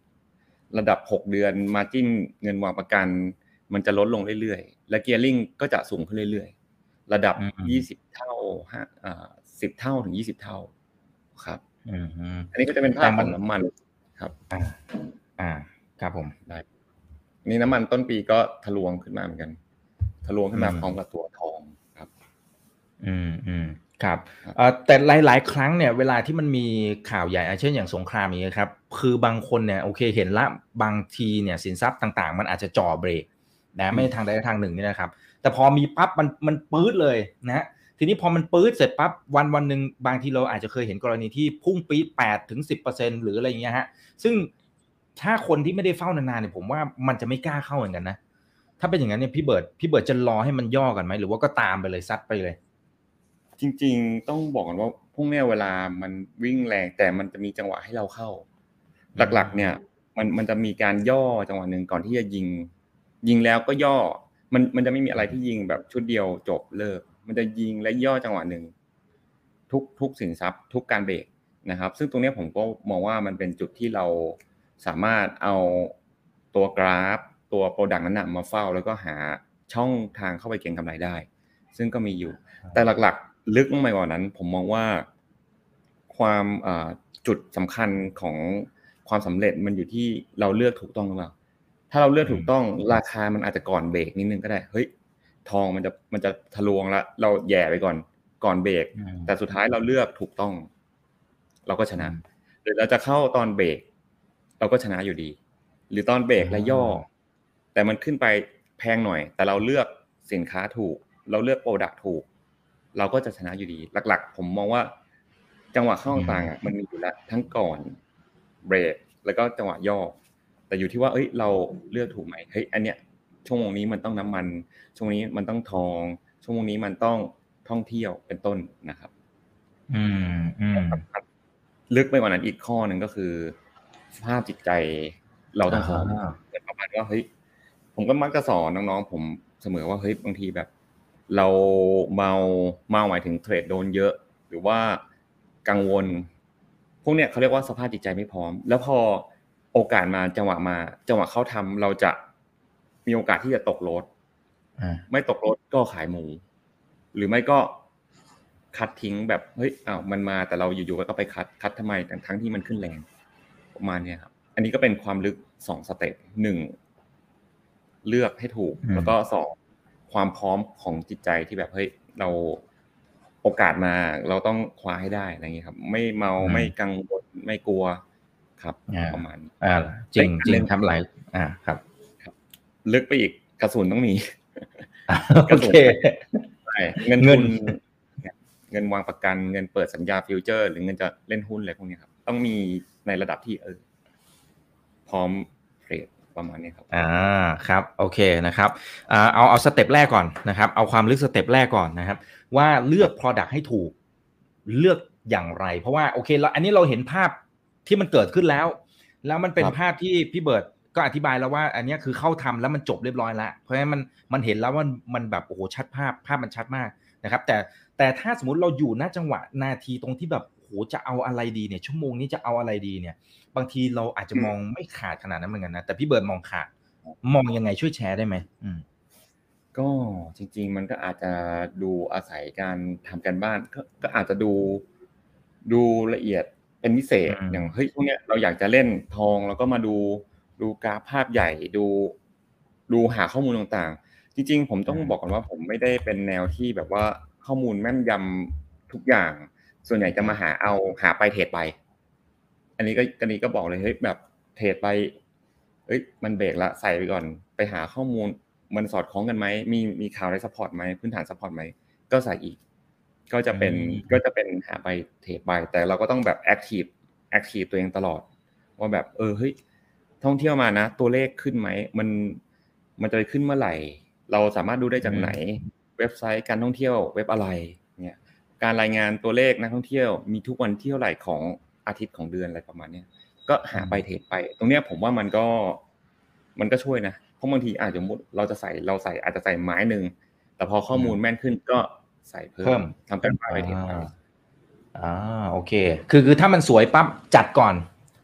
ระดับ 6 เดือน margin เงินวางประกัน มันจะลดลงเรื่อยๆ และ gearing ก็จะสูงขึ้นเรื่อยๆ ระดับ 20 เท่าห้าสิบเท่าถึง 20 เท่าครับอันนี้ก็จะเป็นภาพของน้ำมันครับ อ่า อ่า ครับผมได้ นี่น้ำมันต้นปีก็ทะลวงขึ้นมาเหมือนกัน ทะลวงขึ้นมาพร้อมกับตัวทองครับ อืมอืมครับแต่หลาย ๆ ครั้งเนี่ยเวลาที่มันมีข่าวใหญ่เช่นอย่างสงครามนี้ครับ คือบางคนเนี่ยโอเคเห็นละบางทีเนี่ยสินทรัพย์ต่าง ๆ มันอาจจะจ่อเบรกนะไม่ทางใดทางหนึ่งนี่นะครับ แต่พอมีปั๊บมันมันปื๊ดเลยนะทีนี้พอมันปื๊ดเสร็จปั๊บวันวันหนึ่งบางทีเราอาจจะเคยเห็นกรณีที่พุ่งปี๊ดแปดถึงสิบเปอร์เซ็นหรืออะไรเงี้ยฮะซึ่ง ถ้าคนที่ไม่ได้เฝ้านานๆเนี่ยผมว่ามันจะไม่กล้าเข้าเหมือนกันนะถ้าเป็นอย่างนั้นเนี่ยพี่เบิร์ดพี่เบิร์ดจะรอให้มันย่อกันไหมหรือว่าก็ตามไปเลยซัดไปเลย จริง ๆ ต้องบอกกันว่าพวกเนี้ยเวลามันวิ่งแรงแต่มันจะมีจังหวะให้เราเข้า หลักๆ เนี่ย มันมันจะมีการย่อจังหวะหนึ่งก่อนที่จะยิง ยิงแล้วก็ย่อ มันมันจะไม่มีอะไรที่ยิงแบบชุดเดียวจบเลิก มันจะยิงและย่อจังหวะหนึ่งทุกทุกสินทรัพย์ ทุกการเบรกนะครับ ซึ่งตรงนี้ผมก็มองว่ามันเป็นจุดที่เรา สามารถเอาตัวกราฟ ตัวโปรดักต์นั้นมาเฝ้า แล้วก็หาช่องทางเข้าไปเก็งกำไรได้ ซึ่งก็มีอยู่ แต่หลักลึกลงไปกว่านั้น ผมมองว่าความจุดสำคัญของความสำเร็จมันอยู่ที่เราเลือกถูกต้องหรือเปล่าถ้าเราเลือกถูกต้องราคามันอาจจะก่อนเบรกนิดนึงก็ได้เฮ้ยทองมันจะมันจะทะลวงแล้วเราแย่ไปก่อนก่อนเบรกแต่สุดท้ายเราเลือกถูกต้อง เราก็ชนะหรือเราจะเข้าตอนเบรก เราก็ชนะอยู่ดี หรือตอนเบรกและย่อ แต่มันขึ้นไปแพงหน่อย แต่เราเลือกสินค้าถูก เราเลือกโปรดักถูก เราก็จะชนะอยู่ดี หลัก ๆ ผมมองว่า จังหวะเข้าต่างๆอะมันมีอยู่แล้วทั้งก่อนเบรกแล้วก็จังหวะย่อ แต่อยู่ที่ว่า เอ้ย เราเลือกถูกไหมเฮ้ยอันเนี้ยชั่วโมงนี้มันต้องน้ำมันช่วงนี้มันต้องทองชั่วโมงนี้มันต้องท่องเที่ยวเป็นต้นนะครับ อืมอืมลึกไปกว่านั้นอีกข้อหนึ่งก็คือ สภาพจิตใจเราต้องพร้อมประมาณว่าเฮ้ยผมก็มักจะสอนน้องๆผมเสมอว่าเฮ้ยบางทีแบบ เราเมาเมาหมายถึงเทรดโดนเยอะ หรือว่ากังวล พวกเนี้ยเขาเรียกว่าสภาพจิตใจไม่พร้อม แล้วพอโอกาสมาจังหวะมา จังหวะเขาทำเราจะมีโอกาสที่จะตกรถไม่ตกรถก็ขายหมู หรือไม่ก็คัดทิ้งแบบเฮ้ยอ้าวมันมาแต่เราอยู่ๆก็ไปคัดคัดทำไมทั้งที่มันขึ้นแรง ประมาณนี้ครับ อันนี้ก็เป็นความลึกสองสเต็ปหนึ่งเลือกให้ถูก แล้วก็สองความพร้อมของจิตใจที่แบบเฮ้ยเราโอกาสมาเราต้องคว้าให้ได้อะไรอย่างนี้ครับ ไม่เมาไม่กังวลไม่กลัวครับประมาณอ่าจริงจริงครับหลายอ่าครับครับลึกไปอีกกระสุนต้องมีโอเคใช่เงินเงินเงินวางประกันเงินเปิดสัญญา future หรือเงินจะเล่นหุ้นอะไรพวกนี้ครับ ต้องมี ในระดับที่เออพร้อมเทรดประมาณนี้ครับอ่าครับโอเคนะครับอ่าเอาเอา step แรกก่อนนะครับเอาความลึก step แรกก่อนนะครับ ว่าเลือก product ให้ถูกเลือกอย่างไร เพราะว่าโอเคเราอันนี้เราเห็นภาพที่มันเกิดขึ้นแล้ว แล้วมันเป็นภาพที่พี่เบิร์ดก็อธิบายแล้วว่า อันนี้คือเข้าทำแล้วมันจบเรียบร้อยแล้ว เพราะฉะนั้นมันมันเห็นแล้วว่ามันแบบโอ้โหชัดภาพภาพมันชัดมากนะครับ แต่แต่ถ้าสมมติเราอยู่ณจังหวะนาทีตรงที่แบบโหจะเอาอะไรดีเนี่ยชั่วโมงนี้จะเอาอะไรดีเนี่ย บางทีเราอาจจะมองไม่ขาดขนาดนั้นเหมือนกันนะแต่พี่เบิร์ดมองขาด มองยังไงช่วยแชร์ได้ไหมอืมก็จริง ๆ มันก็อาจจะดูอาศัยการทำกันบ้านก็ก็อาจจะดูดูละเอียดเป็นพิเศษอย่างเฮ้ยพวกเนี้ยเราอยากจะเล่นทองแล้วก็มาดูดูกราฟภาพใหญ่ดู ดูหาข้อมูลต่างๆ จริง ๆ ผมต้องบอกก่อนว่าผมไม่ได้เป็นแนวที่แบบว่าข้อมูลแม่นยำทุกอย่าง ส่วนใหญ่จะมาหาเอาหาไปเทรดไป อันนี้ก็อันนี้ก็บอกเลยเฮ้ยแบบเทรดไปเอ้ยมันเบรกละใส่ไปก่อน ไปหาข้อมูลมันสอดคล้องกันไหมมีมีข่าวใน support ไหมพื้นฐาน support ไหมก็ใส่อีก ก็จะเป็นก็จะเป็นหาไปเทรดไป แต่เราก็ต้องแบบ active active ตัวเองตลอด ว่าแบบเออเฮ้ยท่องเที่ยวมานะ ตัวเลขขึ้นไหมมันมันจะไปขึ้นเมื่อไหร่ เราสามารถดูได้จากไหน เว็บไซต์การท่องเที่ยวเว็บอะไรเนี่ย การรายงานตัวเลขนักท่องเที่ยวมีทุกวันที่เท่าไหร่ของอาทิตย์ของเดือนอะไรประมาณเนี้ยก็หาไปเทรดไป ตรงเนี้ยผมว่ามันก็มันก็ช่วยนะเพราะบางทีอาจจะมุดเราจะใส่เราใส่อาจจะใส่ไม้หนึ่งแต่พอข้อมูลแม่นขึ้นก็ใส่เพิ่มทำการไปเทรดไปอ่าโอเค คือคือถ้ามันสวยปั๊บจัดก่อน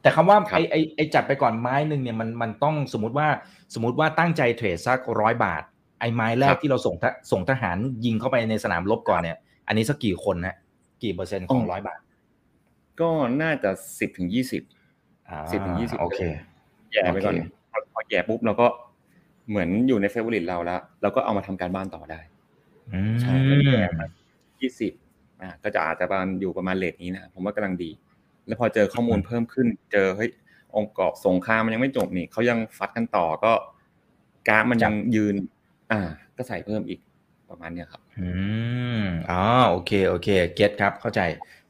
แต่คำว่าไอไอไอจัดไปก่อนไม้หนึ่งเนี่ยมันมันต้องสมมติว่าสมมติว่าตั้งใจเทรดสักร้อยบาทไอไม้แรกที่เราส่งส่งทหารยิงเข้าไปในสนามรบก่อนเนี่ย อันนี้สักกี่คนนะกี่เปอร์เซ็นต์ของร้อยบาท ก็น่าจะสิบถึงยี่สิบสิบถึงยี่สิบโอเคแหย่ไปก่อนพอแหย่ปุ๊บเราก็เหมือนอยู่ใน favorite เราแล้วเราก็เอามาทำการบ้านต่อได้ใช่แหย่ยี่สิบอ่าก็จะอาจจะประมาณอยู่ประมาณ rate นี้นะผมว่ากำลังดี แล้วพอเจอข้อมูลเพิ่มขึ้น เจอเฮ้ยองค์กรสงครามมันยังไม่จบนี่เขายังฟัดกันต่อก็กราฟมันยังยืน อ่า ก็ใส่เพิ่มอีก ประมาณเนี้ยครับอืมอ๋อโอเคโอเค get ครับเข้าใจ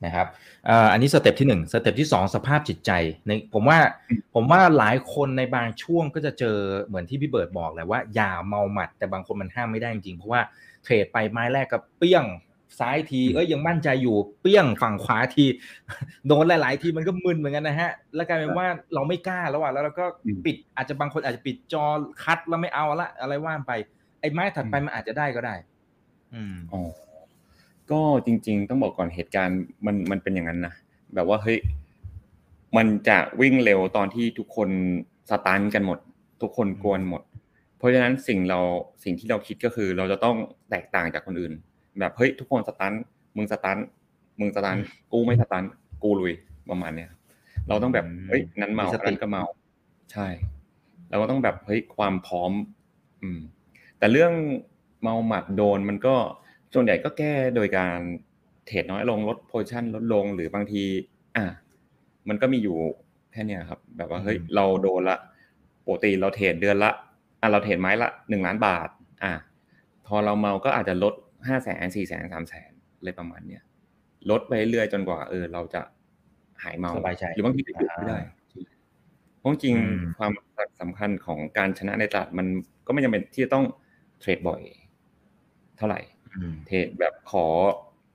นะครับอ่าอันนี้ step ที่หนึ่ง step ที่สองสภาพจิตใจในผมว่าผมว่าหลายคนในบางช่วงก็จะเจอเหมือนที่พี่เบิร์ดบอกแหละว่าอย่าเมาหมัด แต่บางคนมันห้ามไม่ได้จริงเพราะว่าเทรดไปไม้แรกก็เปี้ยงซ้ายทีเอ้ยยังมั่นใจอยู่เปี้ยงฝั่งขวาที โดนหลาย ๆ ทีมันก็มึนเหมือนกันนะฮะ แล้วกลายเป็นว่าเราไม่กล้าแล้วอะแล้วเราก็ปิดอาจจะบางคนอาจจะปิดจอคัดแล้วไม่เอาละอะไรว่านไปไอ้ไม้ถัดไปมันอาจจะได้ก็ได้ อืมอ๋อก็จริง ๆ ต้องบอกก่อนเหตุการณ์มันมันเป็นอย่างนั้นนะแบบว่าเฮ้ยมันจะวิ่งเร็วตอนที่ทุกคนสตันกันหมด ทุกคนกวนหมด เพราะฉะนั้นสิ่งเราสิ่งที่เราคิดก็คือ เราจะต้องแตกต่างจากคนอื่น แบบเฮ้ยทุกคนสตันมึงสตันมึงสตันกูไม่สตันกูลุยประมาณเนี้ยเราต้องแบบอืมเฮ้ยนั้นเมามีสติอันนั้นก็เมาใช่เราก็ต้องแบบเฮ้ยความพร้อม อืม แต่เรื่อง เมาหมัดโดนมันก็ส่วนใหญ่ก็แก้โดยการเทรดน้อยลงลด position ลดลงหรือบางที อะมันก็มีอยู่แค่เนี้ยครับ แบบว่าเฮ้ยอืมเราโดนละปกติเราเทรดเดือนละอะเราเทรดไม้ละหนึ่งล้านบาท อะพอเราเมาก็อาจจะลดห้าแสนสี่แสนสามแสนอะไรประมาณเนี้ยลดไปเรื่อยๆจนกว่า เออ เราจะหายเมาสบายใจหรือบางทีก็หยุดไม่ได้เพราะจริงอืมความสำคัญของการชนะในตลาดมันก็ไม่จำเป็นที่จะต้องเทรดบ่อย เท่าไหร่อืมเทรดแบบขอ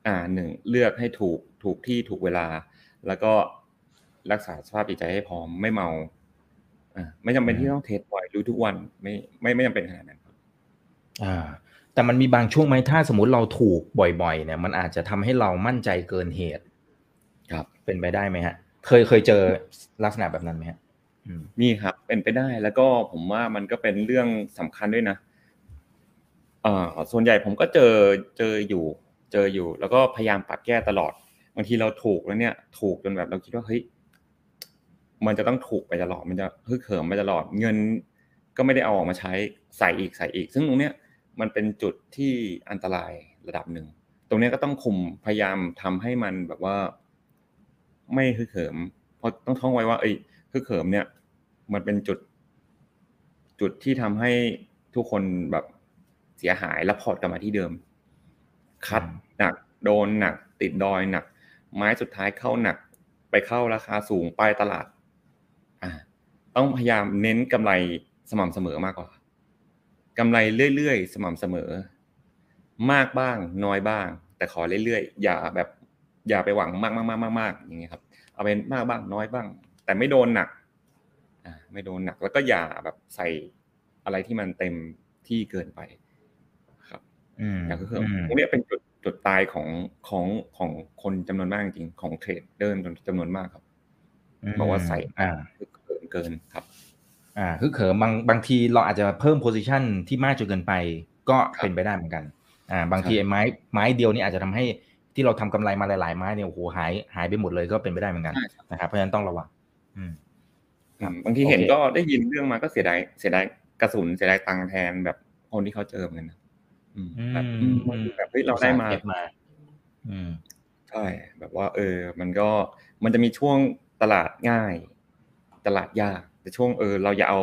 อ่าหนึ่งเลือกให้ถูกถูกที่ถูกเวลา แล้วก็รักษาสภาพจิตใจให้พร้อมไม่เมาอ่าไม่จำเป็นที่ต้องเทรดบ่อยรู้ทุกวันไม่ไม่ไม่จำเป็นขนาดนั้นครับอ่า แต่มันมีบางช่วงไหมถ้าสมมติเราถูกบ่อย ๆ เนี่ย มันอาจจะทำให้เรามั่นใจเกินเหตุ ครับ เป็นไปได้ไหมฮะ เคยเคยเจอลักษณะแบบนั้นไหมฮะอืมมีครับเป็นไปได้แล้วก็ผมว่ามันก็เป็นเรื่องสำคัญด้วยนะ เอ่อส่วนใหญ่ผมก็เจอเจออยู่ เจออยู่ แล้วก็พยายามปรับแก้ตลอดบางทีเราถูกแล้วเนี่ย ถูกจนแบบเราคิดว่าเฮ้ยมันจะต้องถูกไปตลอดมันจะฮึกเหิมไปตลอดเงินก็ไม่ได้เอาออกมาใช้ใส่อีกใส่อีก ซึ่งตรงเนี้ยมันเป็นจุดที่อันตรายระดับหนึ่งตรงเนี้ยก็ต้องคุมพยายามทำให้มันแบบว่า ไม่ฮึกเหิมเพราะต้องท่องไว้ว่าเอ้ยฮึกเหิมเนี่ย มันเป็นจุด จุดที่ทำให้ทุกคนแบบ เสียหายแล้วพอร์ตกลับมาที่เดิม คัดหนัก โดนหนัก ติดดอยหนัก ไม้สุดท้ายเข้าหนัก ไปเข้าราคาสูงป้ายตลาด อ่า ต้องพยายามเน้นกำไรสม่ำเสมอมากกว่ากำไรเรื่อยๆ สม่ำเสมอ มากบ้างน้อยบ้าง แต่ขอเรื่อยๆอย่าแบบ อย่าไปหวังมากมากมากมากมากอย่างเงี้ยครับ เอาเป็นมากบ้างน้อยบ้าง แต่ไม่โดนหนักอ่าไม่โดนหนักแล้วก็อย่าแบบใส่อะไรที่มันเต็มที่เกินไป ครับ อืม อย่าง ก็คืออืมตรงเนี้ยเป็นจุดจุดตายของของของคนจำนวนมากจริงๆของเทรดเดอร์จำนวนมากครับบอกว่าใส่อ่าคือเกินเกินครับ อ่าคือเขิมบางบางทีเราอาจจะเพิ่มโพซิชันที่มากจนเกินไป ก็ครับเป็นไปได้เหมือนกัน อ่า บางทีใช่ไอ้ไม้ไม้เดียวนี่อาจจะทำให้ที่เราทำกำไรมาหลายๆไม้เนี่ยโอ้โหหายหายไปหมดเลยก็เป็นไปได้เหมือนกันใช่ครับนะครับเพราะฉะนั้นต้องระวังอืมอืมบางทีเห็นโอเคก็ได้ยินเรื่องมาก็เสียดายเสียดายกระสุนเสียดายตังค์แทนแบบคนที่เขาเจอเหมือนกันนะอืม แบบอืมบางทีแบบเฮ้ยเราได้มาอุตส่ห์เก็บมาอืมใช่แบบว่า เออ มันก็มันจะมีช่วงตลาดง่าย ตลาดยาก แต่ช่วงเออ เราอย่าเอา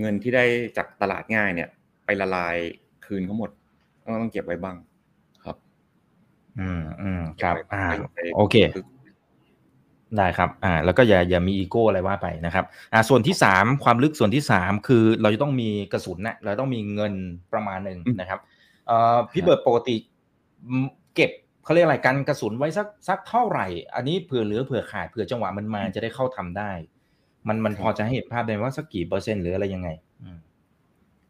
เงินที่ได้จากตลาดง่ายเนี่ย ไปละลายคืนเขาหมดต้องต้องเก็บไว้บ้าง ครับ อืมอืมครับไปอ่าไปโอเคได้ครับ อ่า แล้วก็อย่าอย่ามีอีโก้อะไรว่าไปนะครับ อ่า ส่วนที่สามความลึกส่วนที่สามคือเราจะต้องมีกระสุนนะเราต้องมีเงินประมาณหนึ่งอืมนะครับเอ่อ พี่เบิร์ดปกติเก็บเขาเรียกอะไรกันกระสุนไว้สักสักเท่าไหร่ อันนี้เผื่อเหลือเผื่อขาดเผื่อจังหวะมันมาจะได้เข้าทำได้ มันมันพอจะให้เห็นภาพได้ว่าสักกี่เปอร์เซ็นต์หรืออะไรยังไง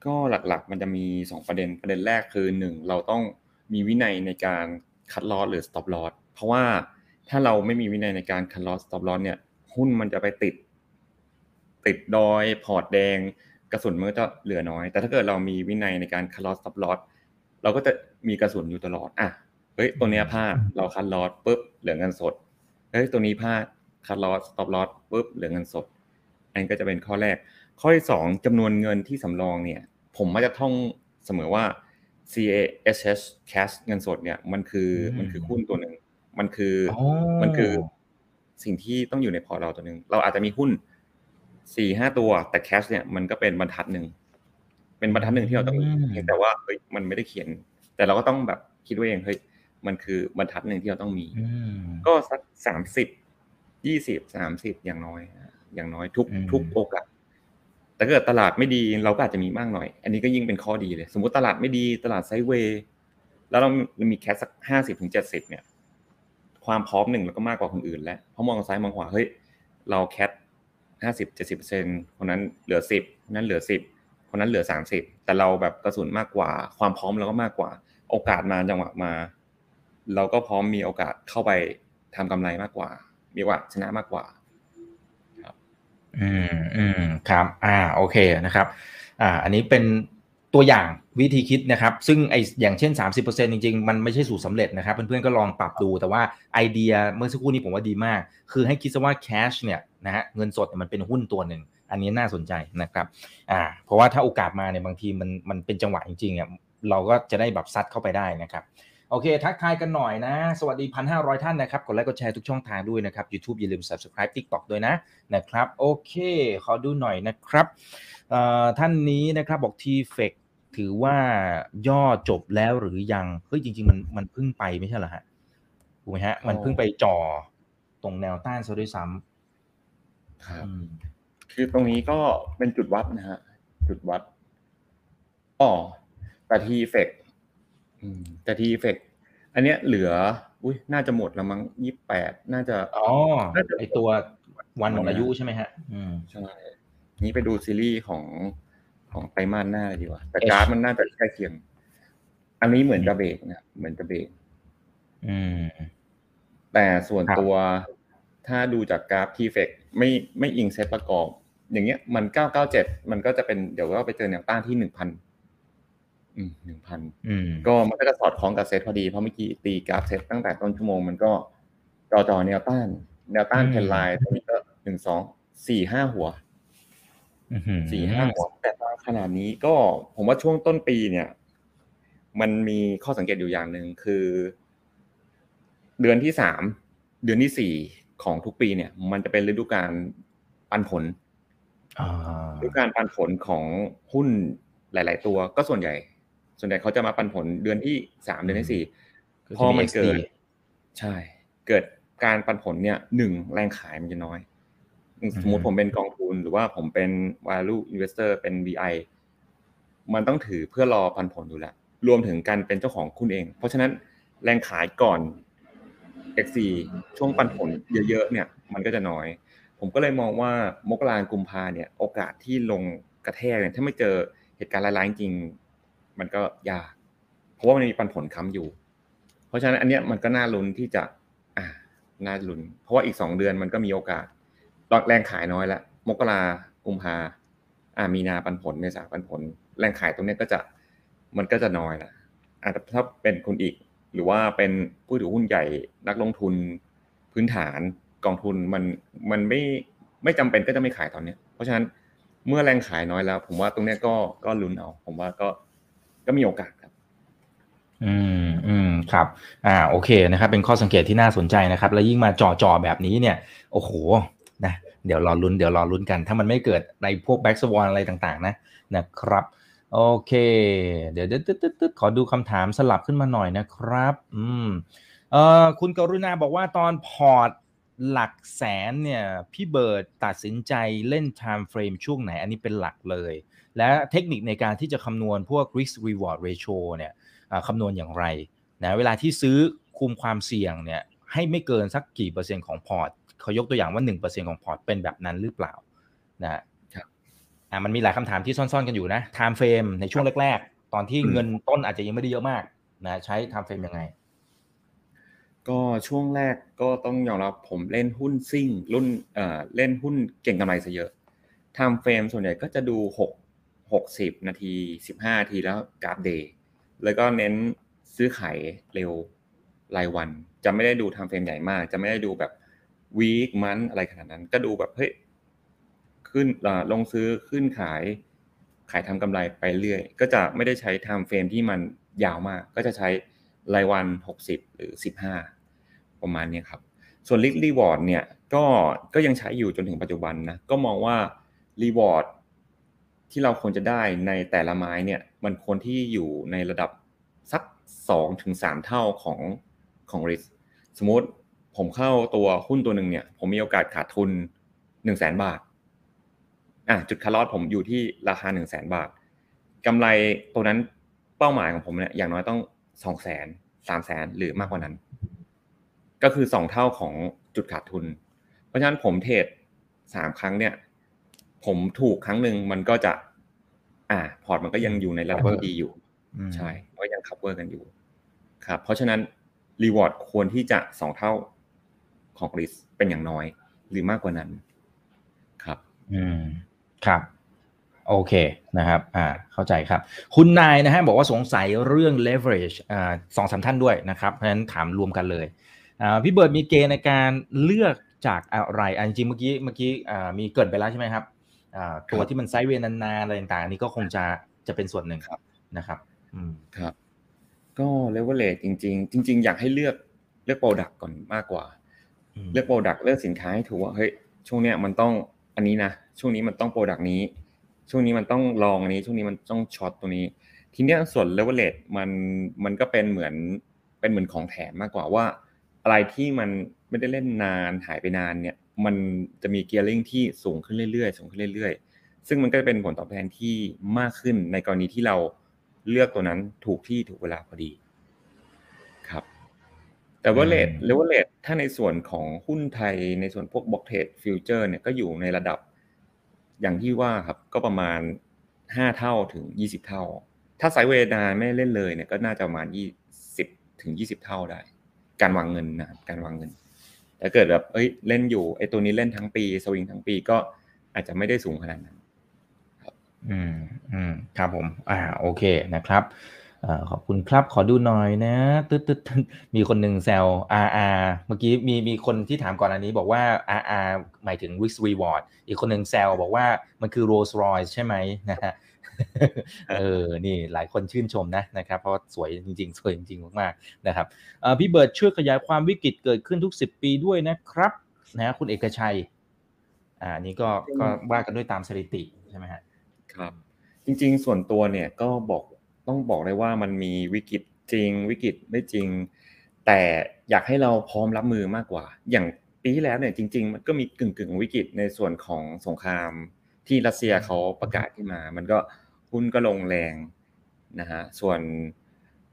ก็หลักๆ มันจะมีสองประเด็นประเด็นแรกคือหนึ่งเราต้องมีวินัยในการคัดลอสหรือ stop loss เพราะว่าถ้าเราไม่มีวินัยในการคัดลอส stop loss เนี่ยหุ้นมันจะไปติด ติดดอยพอร์ตแดงกระสุนมันก็จะเหลือน้อย แต่ถ้าเกิดเรามีวินัยในการคัดลอส stop loss เราก็จะมีกระสุนอยู่ตลอดอะเฮ้ยตัวเนี้ยพลาดเราคัดลอสปุ๊บเหลือเงินสดเฮ้ยตัวนี้พลาดคัดลอส stop loss ปุ๊บเหลือเงินสด อันนก็จะเป็นข้อแรก ข้อที่สองจำนวนเงินที่สำรองเนี่ย ผมมักจะท่องเสมอว่า CASH cash เงินสดเนี่ยมันคืออืมมันคือหุ้นตัวหนึ่งมันคืออ๋อมันคือสิ่งที่ต้องอยู่ในพอร์ตเราตัวหนึ่งเราอาจจะมีหุ้นสี่ห้าตัวแต่แคชเนี่ยมันก็เป็นบรรทัดหนึ่ง เป็นบรรทัดหนึ่งที่เราต้องมีเพียงแต่ว่าเฮ้ยมันไม่ได้เขียน แต่เราก็ต้องแบบคิดไว้เองเฮ้ยมันคือบรรทัดหนึ่งที่เราต้องมีอืมก็สักสามสิบยี่สิบสามสิบอย่างน้อยอะอย่างน้อยทุกอืมทุกโอกาสแต่ถ้าเกิดตลาดไม่ดีเราก็อาจจะมีมากหน่อย อันนี้ก็ยิ่งเป็นข้อดีเลย สมมติตลาดไม่ดีตลาดไซด์เวย์แล้วเรามีแคสสักห้าสิบถึงเจ็ดสิบเนี่ย ความพร้อมหนึ่งเราก็มากกว่าคนอื่น แล้วเพราะมองซ้ายมองขวาเฮ้ยเราแคทห้าสิบเจ็ดสิบเปอร์เซ็นคนนั้นเหลือสิบคนนั้นเหลือสิบ คนนั้นเหลือสามสิบแต่เราแบบกระสุนมากกว่า ความพร้อมเราก็มากกว่า โอกาสมาจังหวะมา เราก็พร้อมมีโอกาสเข้าไปทำกำไรมากกว่า มีโอกาสชนะมากกว่าครับอืมอืมครับ อ่าโอเคนะครับ อ่า อันนี้เป็นตัวอย่างวิธีคิดนะครับ ซึ่งไออย่างเช่น 30%จริงๆ มันไม่ใช่สูตรสำเร็จนะครับ เพื่อนๆก็ลองปรับดูแต่ว่าไอเดียเมื่อสักครู่นี้ผมว่าดีมาก คือให้คิดซะว่าแคชเนี่ยนะฮะเงินสดมันเป็นหุ้นตัวหนึ่ง อันนี้น่าสนใจนะครับอ่าเพราะว่าถ้าโอกาสมาเนี่ยบางทีมันมันเป็นจังหวะจริงๆอะเราก็จะได้แบบซัดเข้าไปได้นะครับโอเค ทักทายกันหน่อยนะ สวัสดี 1,500 ท่านนะครับ กดไลค์กดแชร์ทุกช่องทางด้วยนะครับ YouTube อย่าลืม Subscribe TikTok ด้วยนะนะครับ โอเค ขอดูหน่อยนะครับท่านนี้นะครับบอกทีเฟกถือว่าย่อจบแล้วหรือยัง เฮ้ย จริง ๆ มันมันเพิ่งไปไม่ใช่เหรอฮะถูกไหมฮะ มันเพิ่งไปจ่อตรงแนวต้านซะด้วยซ้ำครับ คือตรงนี้ก็เป็นจุดวัดนะฮะ จุดวัดอ๋อแต่ทีเฟกแต่ทีเฟกอันเนี้ยเหลือ อุ้ยน่าจะหมดแล้วมั้งยี่แปดน่าจะอ๋อไอตัววันหมดอายุใช่ไหมฮะ อืมใช่นี้ไปดูซีรีส์ของของไตรมาสหน้าเลยดีกว่า แต่กราฟมันน่าจะใกล้เคียง อันนี้เหมือนจะเบรกนะเหมือนจะเบรกอืม แต่ส่วนตัวถ้าดูจากกราฟทีเฟกไม่ไม่อิงเซตประกอบ อย่างเงี้ยมันเก้าเก้าเจ็ดมันก็จะเป็นเดี๋ยวก็ไปเจอแนวต้านที่หนึ่งพันอืมหนึ่งพันก็มันก็จะสอดคล้องกับเซตพอดี เพราะเมื่อกี้ตีกราฟเซตตั้งแต่ต้นชั่วโมงมันก็จอจอแนวต้าน แนวต้านเทนไลน์ตรงนี้ก็หนึ่งสองสี่ห้าหัวสี่ห้าหัวแต่ขนาดนี้ก็ผมว่าช่วงต้นปีเนี่ย มันมีข้อสังเกตอยู่อย่างหนึ่งคือ เดือนที่สามเดือนที่สี่ของทุกปีเนี่ย มันจะเป็นฤดูกาลปันผล ฤดูกาลปันผลของหุ้นหลาย ๆ ตัวก็ส่วนใหญ่ ส่วนใหญ่เขาจะมาปันผลเดือนที่สามเดือนที่สี่พอมันเกิด ใช่ เกิดการปันผลเนี่ยหนึ่งแรงขายมันจะน้อย สมมติผมเป็นกองทุนหรือว่าผมเป็น value investor เป็น VI มันต้องถือเพื่อรอปันผลอยู่แล้ว รวมถึงการเป็นเจ้าของคุณเอง เพราะฉะนั้นแรงขายก่อน X4 ช่วงปันผลเยอะ ๆ เนี่ย มันก็จะน้อย ผมก็เลยมองว่ามกรากุมภาเนี่ยโอกาสที่ลงกระแทกเนี่ยถ้าไม่เจอเหตุการณ์ร้ายๆจริง มันก็ยากเพราะว่ามันมีปันผลค้ำอยู่ เพราะฉะนั้นอันเนี้ยมันก็น่าลุ้นที่จะอ่าน่าลุ้น เพราะว่าอีกสองเดือนมันก็มีโอกาสแรงขายน้อยละมกรากุมภาอ่ามีนาปันผลเมษาปันผล แรงขายตรงนี้ก็จะมันก็จะน้อยละอาจจะถ้าเป็นคุณอีก หรือว่าเป็นผู้ถือหุ้นใหญ่นักลงทุนพื้นฐาน กองทุนมันมันไม่ไม่จำเป็นก็จะไม่ขายตอนนี้เพราะฉะนั้นเมื่อแรงขายน้อยแล้ว ผมว่าตรงนี้ก็ก็ลุ้นเอา ผมว่าก็ก็มีโอกาสครับ อืมอืมครับ อ่า โอเคนะครับ เป็นข้อสังเกตที่น่าสนใจนะครับ แล้วยิ่งมาจ่อจ่อแบบนี้เนี่ย โอ้โหนะเดี๋ยวรอลุ้นเดี๋ยวรอลุ้นกัน ถ้ามันไม่เกิดในพวก black swan อะไรต่างๆ นะนะครับโอเค เดี๋ยวตึ๊ดๆขอดูคำถามสลับขึ้นมาหน่อยนะครับ อืมเอ่อคุณกรุณาบอกว่าตอนพอร์ต หลักแสนเนี่ยพี่เบิร์ดตัดสินใจเล่น time frame ช่วงไหน อันนี้เป็นหลักเลย และเทคนิคในการที่จะคำนวณพวก risk reward ratio เนี่ยคำนวณอย่างไรนะเวลาที่ซื้อคุมความเสี่ยงเนี่ยให้ไม่เกินสักกี่เปอร์เซ็นต์ของพอร์ตเขายกตัวอย่างว่า 1%ของพอร์ตเป็นแบบนั้นหรือเปล่านะครับอ่ามันมีหลายคำถามที่ซ่อนๆกันอยู่นะ time frame ในช่วงแรก ๆ ตอนที่เงินต้นอาจจะยังไม่ได้เยอะมากนะใช้ time frame ยังไง ก็ช่วงแรกก็ต้องยอมรับผมเล่นหุ้นซิ่ง รุ่นเอ่อเล่นหุ้นเก็งกำไรซะเยอะ time frame ส่วนใหญ่ก็จะดูหกหกสิบนาทีสิบห้านาทีแล้วกราฟ dayแล้วก็เน้นซื้อขายเร็วรายวัน จะไม่ได้ดู time frame ใหญ่มาก จะไม่ได้ดูแบบ week มันอะไรขนาดนั้น ก็ดูแบบเฮ้ยขึ้นลงซื้อขึ้นขาย ขายทำกำไรไปเรื่อย ก็จะไม่ได้ใช้ time frame ที่มันยาวมาก ก็จะใช้รายวัน 60 หรือ 15 ประมาณนี้ครับ ส่วน risk reward เนี่ยก็ก็ยังใช้อยู่จนถึงปัจจุบันนะก็มองว่า rewardที่เราควรจะได้ในแต่ละไม้เนี่ยมันควรที่อยู่ในระดับสัก2-3ถึงเท่าของของริสสมมติผมเข้าตัวหุ้นตัวหนึ่งเนี่ย ผมมีโอกาสขาดทุนหนึ่งแสนบาทอะจุดคาร์ลอสผมอยู่ที่ราคาหนึ่งแสนบาทกำไรตัวนั้นเป้าหมายของผมเนี่ยอย่างน้อยต้องสองแสนสามแสนหรือมากกว่านั้น ก็คือสองเท่าของจุดขาดทุน เพราะฉะนั้นผมเทรดสามครั้งเนี่ย ผมถูกครั้งหนึ่งมันก็จะ อ่า พอร์ตมันก็ยังอยู่ในระดับที่ดีอยู่ใช่ก็ยัง cover กันอยู่ ครับ เพราะฉะนั้น reward ควรที่จะสองเท่าของ risk เป็นอย่างน้อย หรือมากกว่านั้น ครับ อืมครับ โอเคนะครับ อ่า เข้าใจครับ คุณนายนะฮะบอกว่าสงสัยเรื่อง leverage อ่าสองสามท่านด้วยนะครับเพราะฉะนั้นถามรวมกันเลยอ่า พี่เบิร์ดมีเกณฑ์ในการเลือกจากอะไรอันจริงเมื่อกี้เมื่อกี้อ่ามีเกิดไปแล้วใช่ไหมครับอ่าตัวที่มัน sideway นานๆอะไรต่างๆอันนี้ก็คงจะจะเป็นส่วนหนึ่งนะครับอืมครับ ก็เลเวลเลจริง ๆ จริง ๆ อยากให้เลือกเลือก product ก่อนมากกว่า เลือก product เลือกสินค้าให้ถูกว่าเฮ้ยช่วงเนี้ยมันต้องอันนี้นะช่วงนี้มันต้อง product นี้ ช่วงนี้มันต้อง long อันนี้ ช่วงนี้มันต้อง short ตัวนี้ ทีเนี้ยส่วนเลเวลเลจมันมันก็เป็นเหมือนเป็นเหมือนของแถมมากกว่าว่า อะไรที่มันไม่ได้เล่นนานหายไปนานเนี่ย มันจะมี gearing ที่สูงขึ้นเรื่อยๆสูงขึ้นเรื่อยๆ ซึ่งมันก็จะเป็นผลตอบแทนที่มากขึ้นในกรณีที่เราเลือกตัวนั้นถูกที่ถูกเวลาพอดี ครับ แต่ว่าเลทเลเวลเลทถ้าในส่วนของหุ้นไทยในส่วนพวก block trade futures เนี่ยก็อยู่ในระดับ อย่างที่ว่าครับก็ประมาณห้าเท่าถึงยี่สิบเท่า ถ้าไซด์เวย์นานไม่เล่นเลยเนี่ยก็น่าจะประมาณยี่สิบถึงยี่สิบเท่าได้ การวางเงินนะครับการวางเงินถ้าเกิดแบบเอ้ยเล่นอยู่ไอ้ตัวนี้เล่นทั้งปีสวิงทั้งปีก็อาจจะไม่ได้สูงขนาดนั้นอืมอืมครับผม อ่าโอเคนะครับอขอบคุณครับ ขอดูหน่อยนะตึ๊ดตึ๊ดตึ๊ดมีคนหนึ่งแซว RR เมื่อกี้มีมีคนที่ถามก่อนอันนี้บอกว่า RR หมายถึง risk reward อีกคนหนึ่งแซวบอกว่ามันคือ Rolls Royce ใช่ไหมนะฮะ เออ นี่หลายคนชื่นชมนะนะครับ เพราะสวยจริงๆ สวยจริงๆ มากๆ นะครับเอ่อพี่เบิร์ดช่วยขยายความวิกฤตเกิดขึ้นทุก 10 ปีด้วยนะครับ นะคุณเอกชัย อ่านี่ก็ก็ว่ากันด้วยตามสถิติใช่ไหมฮะ ครับ จริงๆ ส่วนตัวเนี่ยก็บอกต้องบอกเลยว่ามันมีวิกฤตจริงวิกฤตไม่จริง แต่อยากให้เราพร้อมรับมือมากกว่า อย่างปีที่แล้วเนี่ยจริง ๆ มันก็มีกึ่งกึ่งๆวิกฤตในส่วนของสงครามที่รัสเซียเขาประกาศขึ้นมา มันก็ หุ้นก็ลงแรงนะฮะส่วน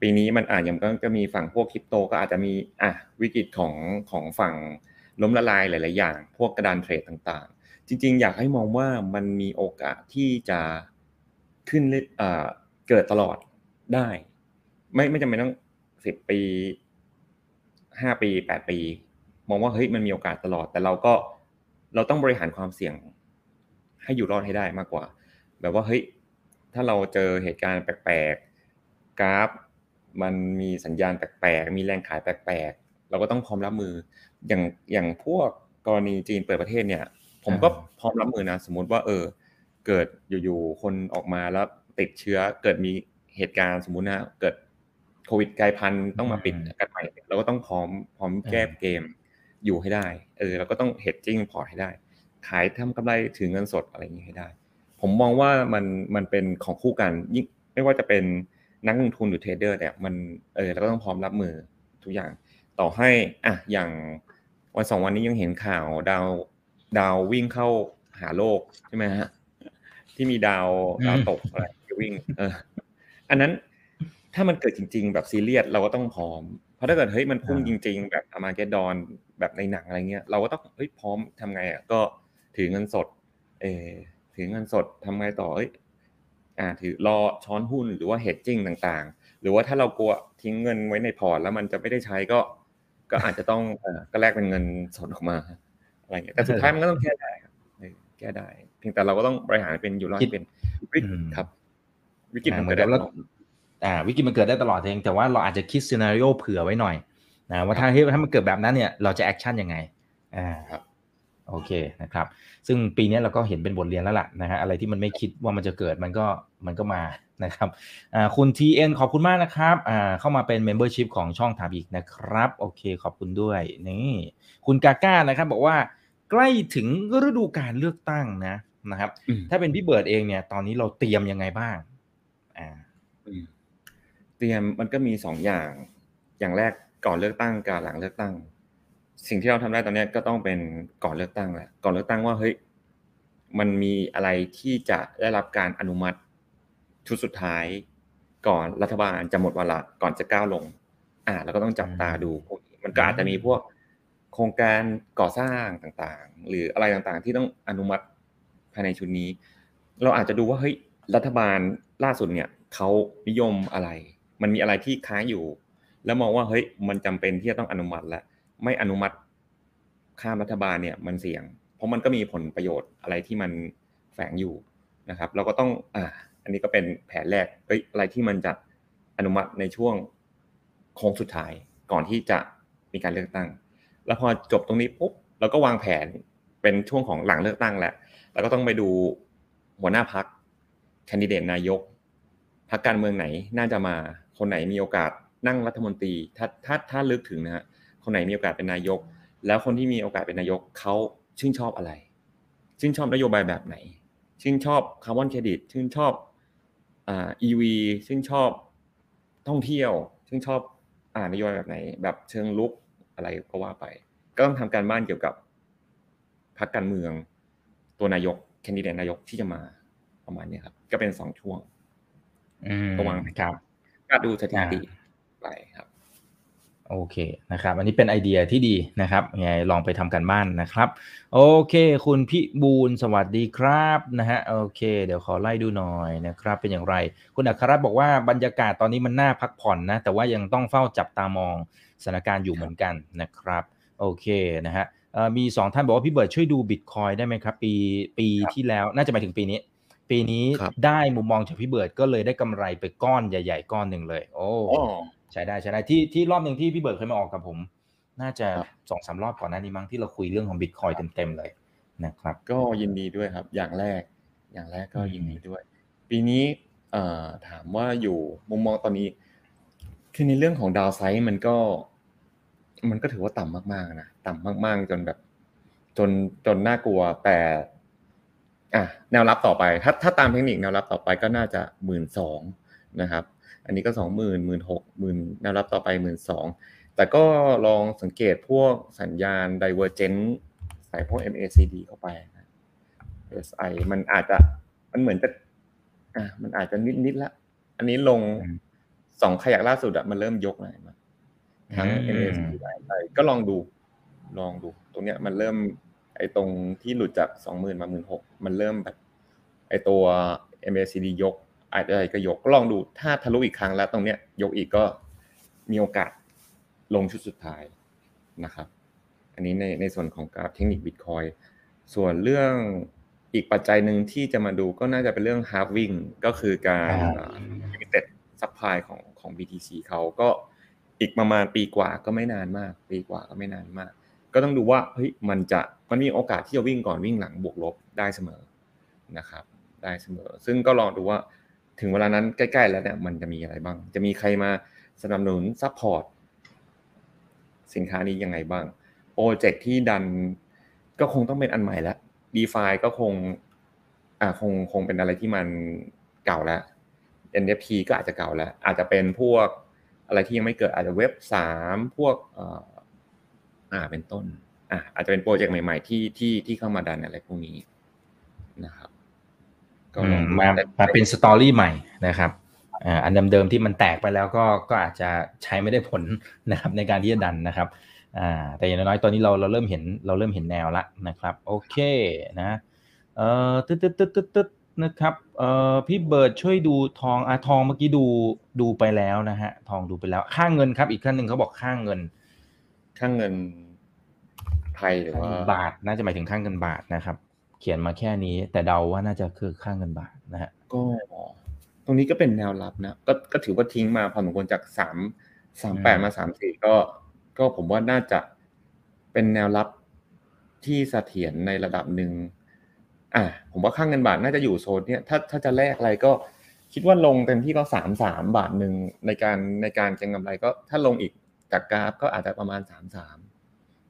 ปีนี้มันอาจยังก็มีฝั่งพวกคริปโตก็อาจจะมีอะวิกฤตของของฝั่งล้มละลายหลาย ๆ อย่าง พวกกระดานเทรดต่างๆ จริง ๆ อยากให้มองว่ามันมีโอกาสที่จะขึ้นเอ่อเกิดตลอดได้ ไม่ไม่จำเป็นต้องสิบปีห้าปีแปดปี มองว่าเฮ้ยมันมีโอกาสตลอด แต่เราก็เราต้องบริหารความเสี่ยง ให้อยู่รอดให้ได้มากกว่า แบบว่าเฮ้ย ถ้าเราเจอเหตุการณ์แปลกๆกราฟ มันมีสัญญาณแปลกๆมีแรงขายแปลกๆเราก็ต้องพร้อมรับมือ อย่างอย่างพวกกรณีจีนเปิดประเทศเนี่ย ผมก็พร้อมรับมือนะ สมมุติว่า เออ เกิดอยู่ๆคนออกมาแล้วติดเชื้อเกิดมีเหตุการณ์สมมุตินะเกิดโควิดกลายพันธุ์ต้องมาปิดกันใหม่เราก็ต้องพร้อมพร้อมแก้เกมอยู่ให้ได้ เออเราก็ต้องเฮดจิ้งพอร์ตให้ได้ ขายทำกำไรถือเงินสดอะไรอย่างนี้ให้ได้ ผมมองว่ามันมันเป็นของคู่กันยิ่งไม่ว่าจะเป็นนักลงทุนหรือเทรดเดอร์เนี่ยมันเออเราก็ต้องพร้อมรับมือทุกอย่าง ต่อให้อะอย่างวันสองวันนี้ยังเห็นข่าวดาวดาววิ่งเข้าหาโลกใช่ไหมฮะที่มีดาวดาวตกอะไรวิ่ง เออ อันนั้นถ้ามันเกิดจริง ๆ แบบซีเรียสเราก็ต้องพร้อม เพราะถ้าเกิดเฮ้ยมันพุ่งจริง ๆ แบบ Armageddon แบบในหนังอะไรเงี้ย เราก็ต้องเฮ้ยพร้อมทำไงอะก็ถือเงินสด เออ ถือเงินสดทำไงต่อเอ้ยอ่าถือรอช้อนหุ้นหรือว่า hedgingต่างๆ หรือว่าถ้าเรากลัวทิ้งเงินไว้ในพอร์ตแล้วมันจะไม่ได้ใช้ก็ ก็อาจจะต้องเออก็แลกเป็นเงินสดออกมาอะไรเงี้ยแต่สุดท้ายมันก็ต้องแก้ได้ครับแก้ได้ เพียงแต่เราก็ต้องบริหารเป็นอยู่รอดเป็นวิกฤตครับ วิกฤตมันเกิดได้ตลอดอ่าวิกฤตมันเกิดได้ตลอดเองแต่ว่าเราอาจจะคิด scenario เผื่อไว้หน่อยนะว่าถ้าถ้ามันเกิดแบบนั้นเนี่ยเราจะ action ยังไงอ่าครับ โอเคนะครับ ซึ่งปีนี้เราก็เห็นเป็นบทเรียนแล้วล่ะนะฮะอะไรที่มันไม่คิดว่ามันจะเกิดมันก็มันก็มานะครับอ่าคุณ TN ขอบคุณมากนะครับอ่าเข้ามาเป็น Membership ของช่องถามอีกนะครับ โอเคขอบคุณด้วยนี่คุณกาก้านะครับ บอกว่าใกล้ถึงฤดูการเลือกตั้งนะนะครับ ถ้าเป็นพี่เบิร์ดเองเนี่ย ตอนนี้เราเตรียมยังไงบ้างอ่าเตรียมมันก็มีสองอย่างอย่างแรกก่อนเลือกตั้งกับหลังเลือกตั้ง สิ่งที่เราทำได้ตอนนี้ก็ต้องเป็นก่อนเลือกตั้งแหละก่อนเลือกตั้งว่าเฮ้ยมันมีอะไรที่จะได้รับการอนุมัติชุดสุดท้าย ก่อนรัฐบาลจะหมดวาระก่อนจะก้าวลง อ่า แล้วก็ต้องจับตาดูพวกนี้มันก็อาจจะมีพวกโครงการก่อสร้างต่างๆ หรืออะไรต่างๆ ที่ต้องอนุมัติภายในชุดนี้ เราอาจจะดูว่าเฮ้ยรัฐบาลล่าสุดเนี่ยเขานิยมอะไร มันมีอะไรที่ค้างอยู่ แล้วมองว่าเฮ้ยมันจำเป็นที่จะต้องอนุมัติแล้ว ไม่อนุมัติข้ามรัฐบาลเนี่ยมันเสี่ยง เพราะมันก็มีผลประโยชน์อะไรที่มันแฝงอยู่นะครับ เราก็ต้องอ่าอันนี้ก็เป็นแผนแรกเอ้ยอะไรที่มันจะอนุมัติในช่วงโค้งสุดท้ายก่อนที่จะมีการเลือกตั้ง แล้วพอจบตรงนี้ปุ๊บเราก็วางแผนเป็นช่วงของหลังเลือกตั้งแหล้วแล้วก็ต้องไปดูหัวหน้าพักแคนดิเดตนายกพักการเมืองไหนน่าจะมาคนไหนมีโอกาสนั่งรัฐมนตรีถ้าถ้าถ้าลึกถึงนะฮะ คนไหนมีโอกาสเป็นนายก แล้วคนที่มีโอกาสเป็นนายกเขาชื่นชอบอะไร ชื่นชอบนโยบายแบบไหน ชื่นชอบคาร์บอนเครดิต ชื่นชอบอ่า EV ชื่นชอบท่องเที่ยว ชื่นชอบอ่านโยบายแบบไหน แบบเชิงลุกอะไรก็ว่าไป ก็ต้องทำการบ้านเกี่ยวกับพรรคการเมือง ตัวนายกแคนดิเดตนายกที่จะมาประมาณนี้ครับ ก็เป็นสองช่วงอืมระวังครับก็ดูสถิติไปครับ โอเคนะครับอันนี้เป็นไอเดียที่ดีนะครับยังไงลองไปทำกันบ้านนะครับ โอเค คุณพิบูลสวัสดีครับนะฮะโอเค เดี๋ยวขอไล่ดูหน่อยนะครับ เป็นอย่างไร คุณอัครรัตน์บอกว่าบรรยากาศตอนนี้มันน่าพักผ่อนนะ แต่ว่ายังต้องเฝ้าจับตามองสถานการณ์อยู่เหมือนกันนะครับ โอเคนะฮะเอ่อมีสองท่านบอกว่าพี่เบิร์ดช่วยดูบิตคอยได้ไหมครับ ปีปีที่แล้วน่าจะหมายถึงปีนี้ ปีนี้ครับได้มุมมองจากพี่เบิร์ดก็เลยได้กำไรไปก้อนใหญ่ ๆ ก้อนหนึ่งเลย โอ้อ๋อ ใช้ได้ใช้ได้ที่ที่รอบหนึ่งที่พี่เบิร์ดเคยมาออกกับผม น่าจะครับสองสามรอบก่อนหน้านี้มั้งที่เราคุยเรื่องของบิตคอยเต็มๆเลยนะครับ ก็ยินดีด้วยครับ อย่างแรก อย่างแรกก็อืมยินดีด้วย ปีนี้เอ่อถามว่าอยู่มุมมองตอนนี้ คือในเรื่องของดาวไซด์มันก็ มันก็ถือว่าต่ำมากๆนะต่ำมากๆ จนแบบ จนจนน่ากลัวแต่อะแนวรับต่อไป ถ้าถ้าตามเทคนิคแนวรับต่อไปก็น่าจะหมื่นสองนะครับ อันนี้ก็สองหมื่นหมื่นหกหมื่นแนวรับต่อไปหมื่นสองแต่ก็ลองสังเกตพวกสัญญาณ divergent ใส่พวก MACD เข้าไปนะ SI มันอาจจะมันเหมือนจะอะมันอาจจะนิดนิดๆละ อันนี้ลงอืมสองขยักล่าสุดอะมันเริ่มยกเลยมาทั้งอืม MACD และ SI ก็ลองดู ลองดู ตรงเนี้ยมันเริ่ม ไอ้ตรงที่หลุดจากสองหมื่นมาหมื่นหกมันเริ่มแบบ ไอ้ตัว MACD ยก อาจจะอะไรก็ยกก็ลองดูถ้าทะลุอีกครั้งแล้วตรงเนี้ยยกอีกก็มีโอกาสลงชุดสุดท้ายนะครับ อันนี้ในในส่วนของกราฟเทคนิคบิตคอยส่วนเรื่องอีกปัจจัยหนึ่งที่จะมาดูก็น่าจะเป็นเรื่อง halving ก็คือการอ่า limited supply ของของ BTC เขาก็อีกประมาณปีกว่าก็ไม่นานมาก ปีกว่าก็ไม่นานมาก ก็ต้องดูว่าเฮ้ยมันจะมันมีโอกาสที่จะวิ่งก่อนวิ่งหลังบวกลบได้เสมอนะครับ ได้เสมอ ซึ่งก็ลองดูว่า ถึงเวลานั้นใกล้ๆแล้วเนี่ยมันจะมีอะไรบ้าง จะมีใครมาสนับสนุน support สินค้านี้ยังไงบ้างโปรเจกต์ที่ดันก็คงต้องเป็นอันใหม่แล้ว d e f i ก็คงอ่าคงคงเป็นอะไรที่มันเก่าแล้ว NFT ก็อาจจะเก่าแล้ว อาจจะเป็นพวกอะไรที่ยังไม่เกิดอาจจะเว็บสามพวกอ่าเป็นต้นอ่าอาจจะเป็นโปรเจกต์ใหม่ ๆ ที่ที่ที่เข้ามาดันอะไรพวกนี้นะครับ ก็อืลองมดูมาแต่มาเป็นสตอรี่ใหม่นะครับอ่าอันเดิมๆที่มันแตกไปแล้วก็ก็อาจจะใช้ไม่ได้ผลนะครับในการที่จะดันนะครับอ่าแต่อย่างน้อยๆตอนนี้เราเราเริ่มเห็นเราเริ่มเห็นแนวละนะครับ โอเคนะเอ่อตึ๊ดตึ๊ดตึ๊ดตึ๊ดตึ๊ดนะครับเอ่อพี่เบิร์ดช่วยดูทองอะทองเมื่อกี้ดูดูไปแล้วนะฮะทองดูไปแล้วค่าเงินครับ อีกขั้นหนึ่งเขาบอกค่าเงินค่างเงินไทยหรือว่าบาทน่าจะหมายถึงค่าเงินบาทนะครับเขียนมาแค่นี้ แต่เดาว่าน่าจะคือค่าเงินบาทนะฮะก็ตรงนี้ก็เป็นแนวรับนะก็ก็ถือว่าทิ้งมาพอสมควรจากสามสามแปดมาสามสี่ก็ก็ผมว่าน่าจะเป็นแนวรับที่เสถียรในระดับหนึ่งอะผมว่าค่างเงินบาทน่าจะอยู่โซนเนี้ยถ้าถ้าจะแลกอะไรก็คิดว่าลงเต็มที่ก็สามสามบาทหนึ่งในการในการเก็งกำไรก็ถ้าลงอีกจากกราฟก็อาจจะประมาณสามสาม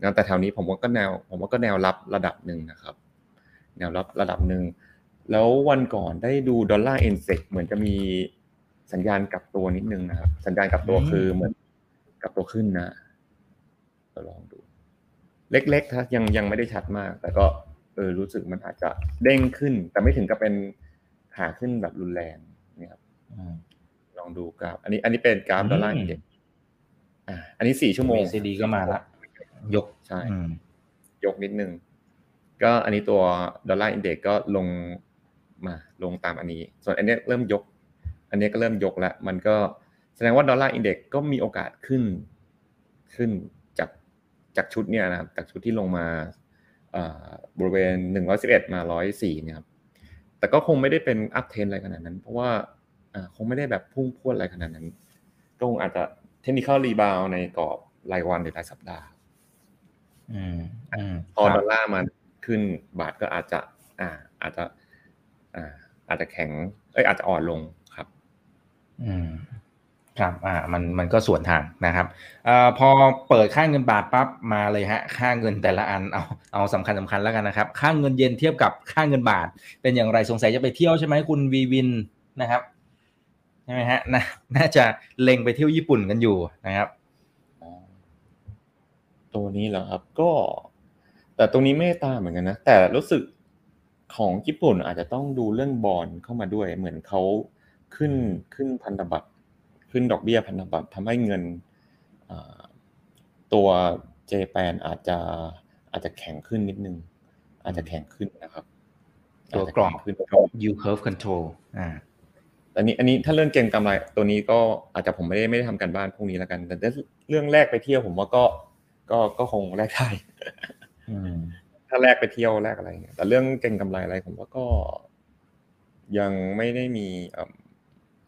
นะแต่แถวนี้ผมว่าก็แนว ผมว่าก็แนวรับระดับหนึ่งนะครับ แนวรับระดับหนึ่ง แล้ววันก่อนได้ดูดอลลาร์เอ็นเซกเหมือนจะมีสัญญาณกลับตัวนิดนึงนะครับ สัญญาณกลับตัวอืมคือเหมือนกลับตัวขึ้นนะก็ลองดู เล็กๆครับยังยังไม่ได้ชัดมาก แต่ก็เออรู้สึกมันอาจจะเด้งขึ้น แต่ไม่ถึงกับเป็นขาขึ้นแบบรุนแรงนี่ครับอืมลองดูกราฟ อันนี้ อันนี้เป็นกราฟอืม dollar index อ่าอันนี้สี่ชั่วโมง MACD ก็มาละยกใช่อืมยกนิดนึง ก็อันนี้ตัว dollar index ก็ลงมาลงตามอันนี้ ส่วนอันเนี้ยเริ่มยก อันเนี้ยก็เริ่มยกแล้ว มันก็แสดงว่า dollar index ก็มีโอกาสขึ้นขึ้นจากจากชุดเนี่ยนะครับ จากชุดที่ลงมาเอ่อบริเวณหนึ่งร้อยสิบเอ็ดมาร้อยสี่เนี่ยครับแต่ก็คงไม่ได้เป็น uptrend อะไรขนาดนั้น เพราะว่าอ่าคงไม่ได้แบบพุ่งพรวดอะไรขนาดนั้นก็คงอาจจะ technical rebound ในกรอบรายวันหรือรายสัปดาห์อืมอืมพอครับดอลลาร์มัน ขึ้น บาทก็อาจจะอ่าอาจจะอ่าอาจจะแข็งเอ้ยอาจจะอ่อนลงครับ อืมครับอ่ามันมันก็ส่วนทางนะครับเอ่อพอเปิดค่าเงินบาทปั๊บมาเลยฮะ ค่าเงินแต่ละอันเอาเอาสำคัญสำคัญแล้วกันนะครับ ค่าเงินเยนเทียบกับค่าเงินบาท เป็นอย่างไรสงสัยจะไปเที่ยวใช่ไหมคุณวีวินนะครับใช่ไหมฮะน่าน่าจะเล็งไปเที่ยวญี่ปุ่นกันอยู่นะครับ ตัวนี้เหรอครับก็ แต่ตรงนี้ไม่ได้ตามเหมือนกันนะ แต่รู้สึกของญี่ปุ่นอาจจะต้องดูเรื่องบอลเข้ามาด้วย เหมือนเขาขึ้นขึ้นพันธบัตรขึ้นดอกเบี้ยพันธบัตรทำให้เงินอ่าตัวเจแปนอาจจะอาจจะแข็งขึ้นนิดนึง อาจจะแข็งขึ้นนะครับ ตัวกรอบาจจะแข็งขึ้น yield curve control อ่าอันนี้อันนี้ถ้าเรื่องเก็งกำไรตัวนี้ก็อาจจะผมไม่ได้ไม่ได้ทำการบ้านพวกนี้แล้วกัน แต่เรื่องแรกไปเที่ยวผมว่าก็ก็ก็คงแลกได้อืม ถ้าแลกไปเที่ยวแลกอะไรเงี้ยแต่เรื่องเก็งกำไรอะไรผมว่าก็ ยังไม่ได้มีเอิ่ม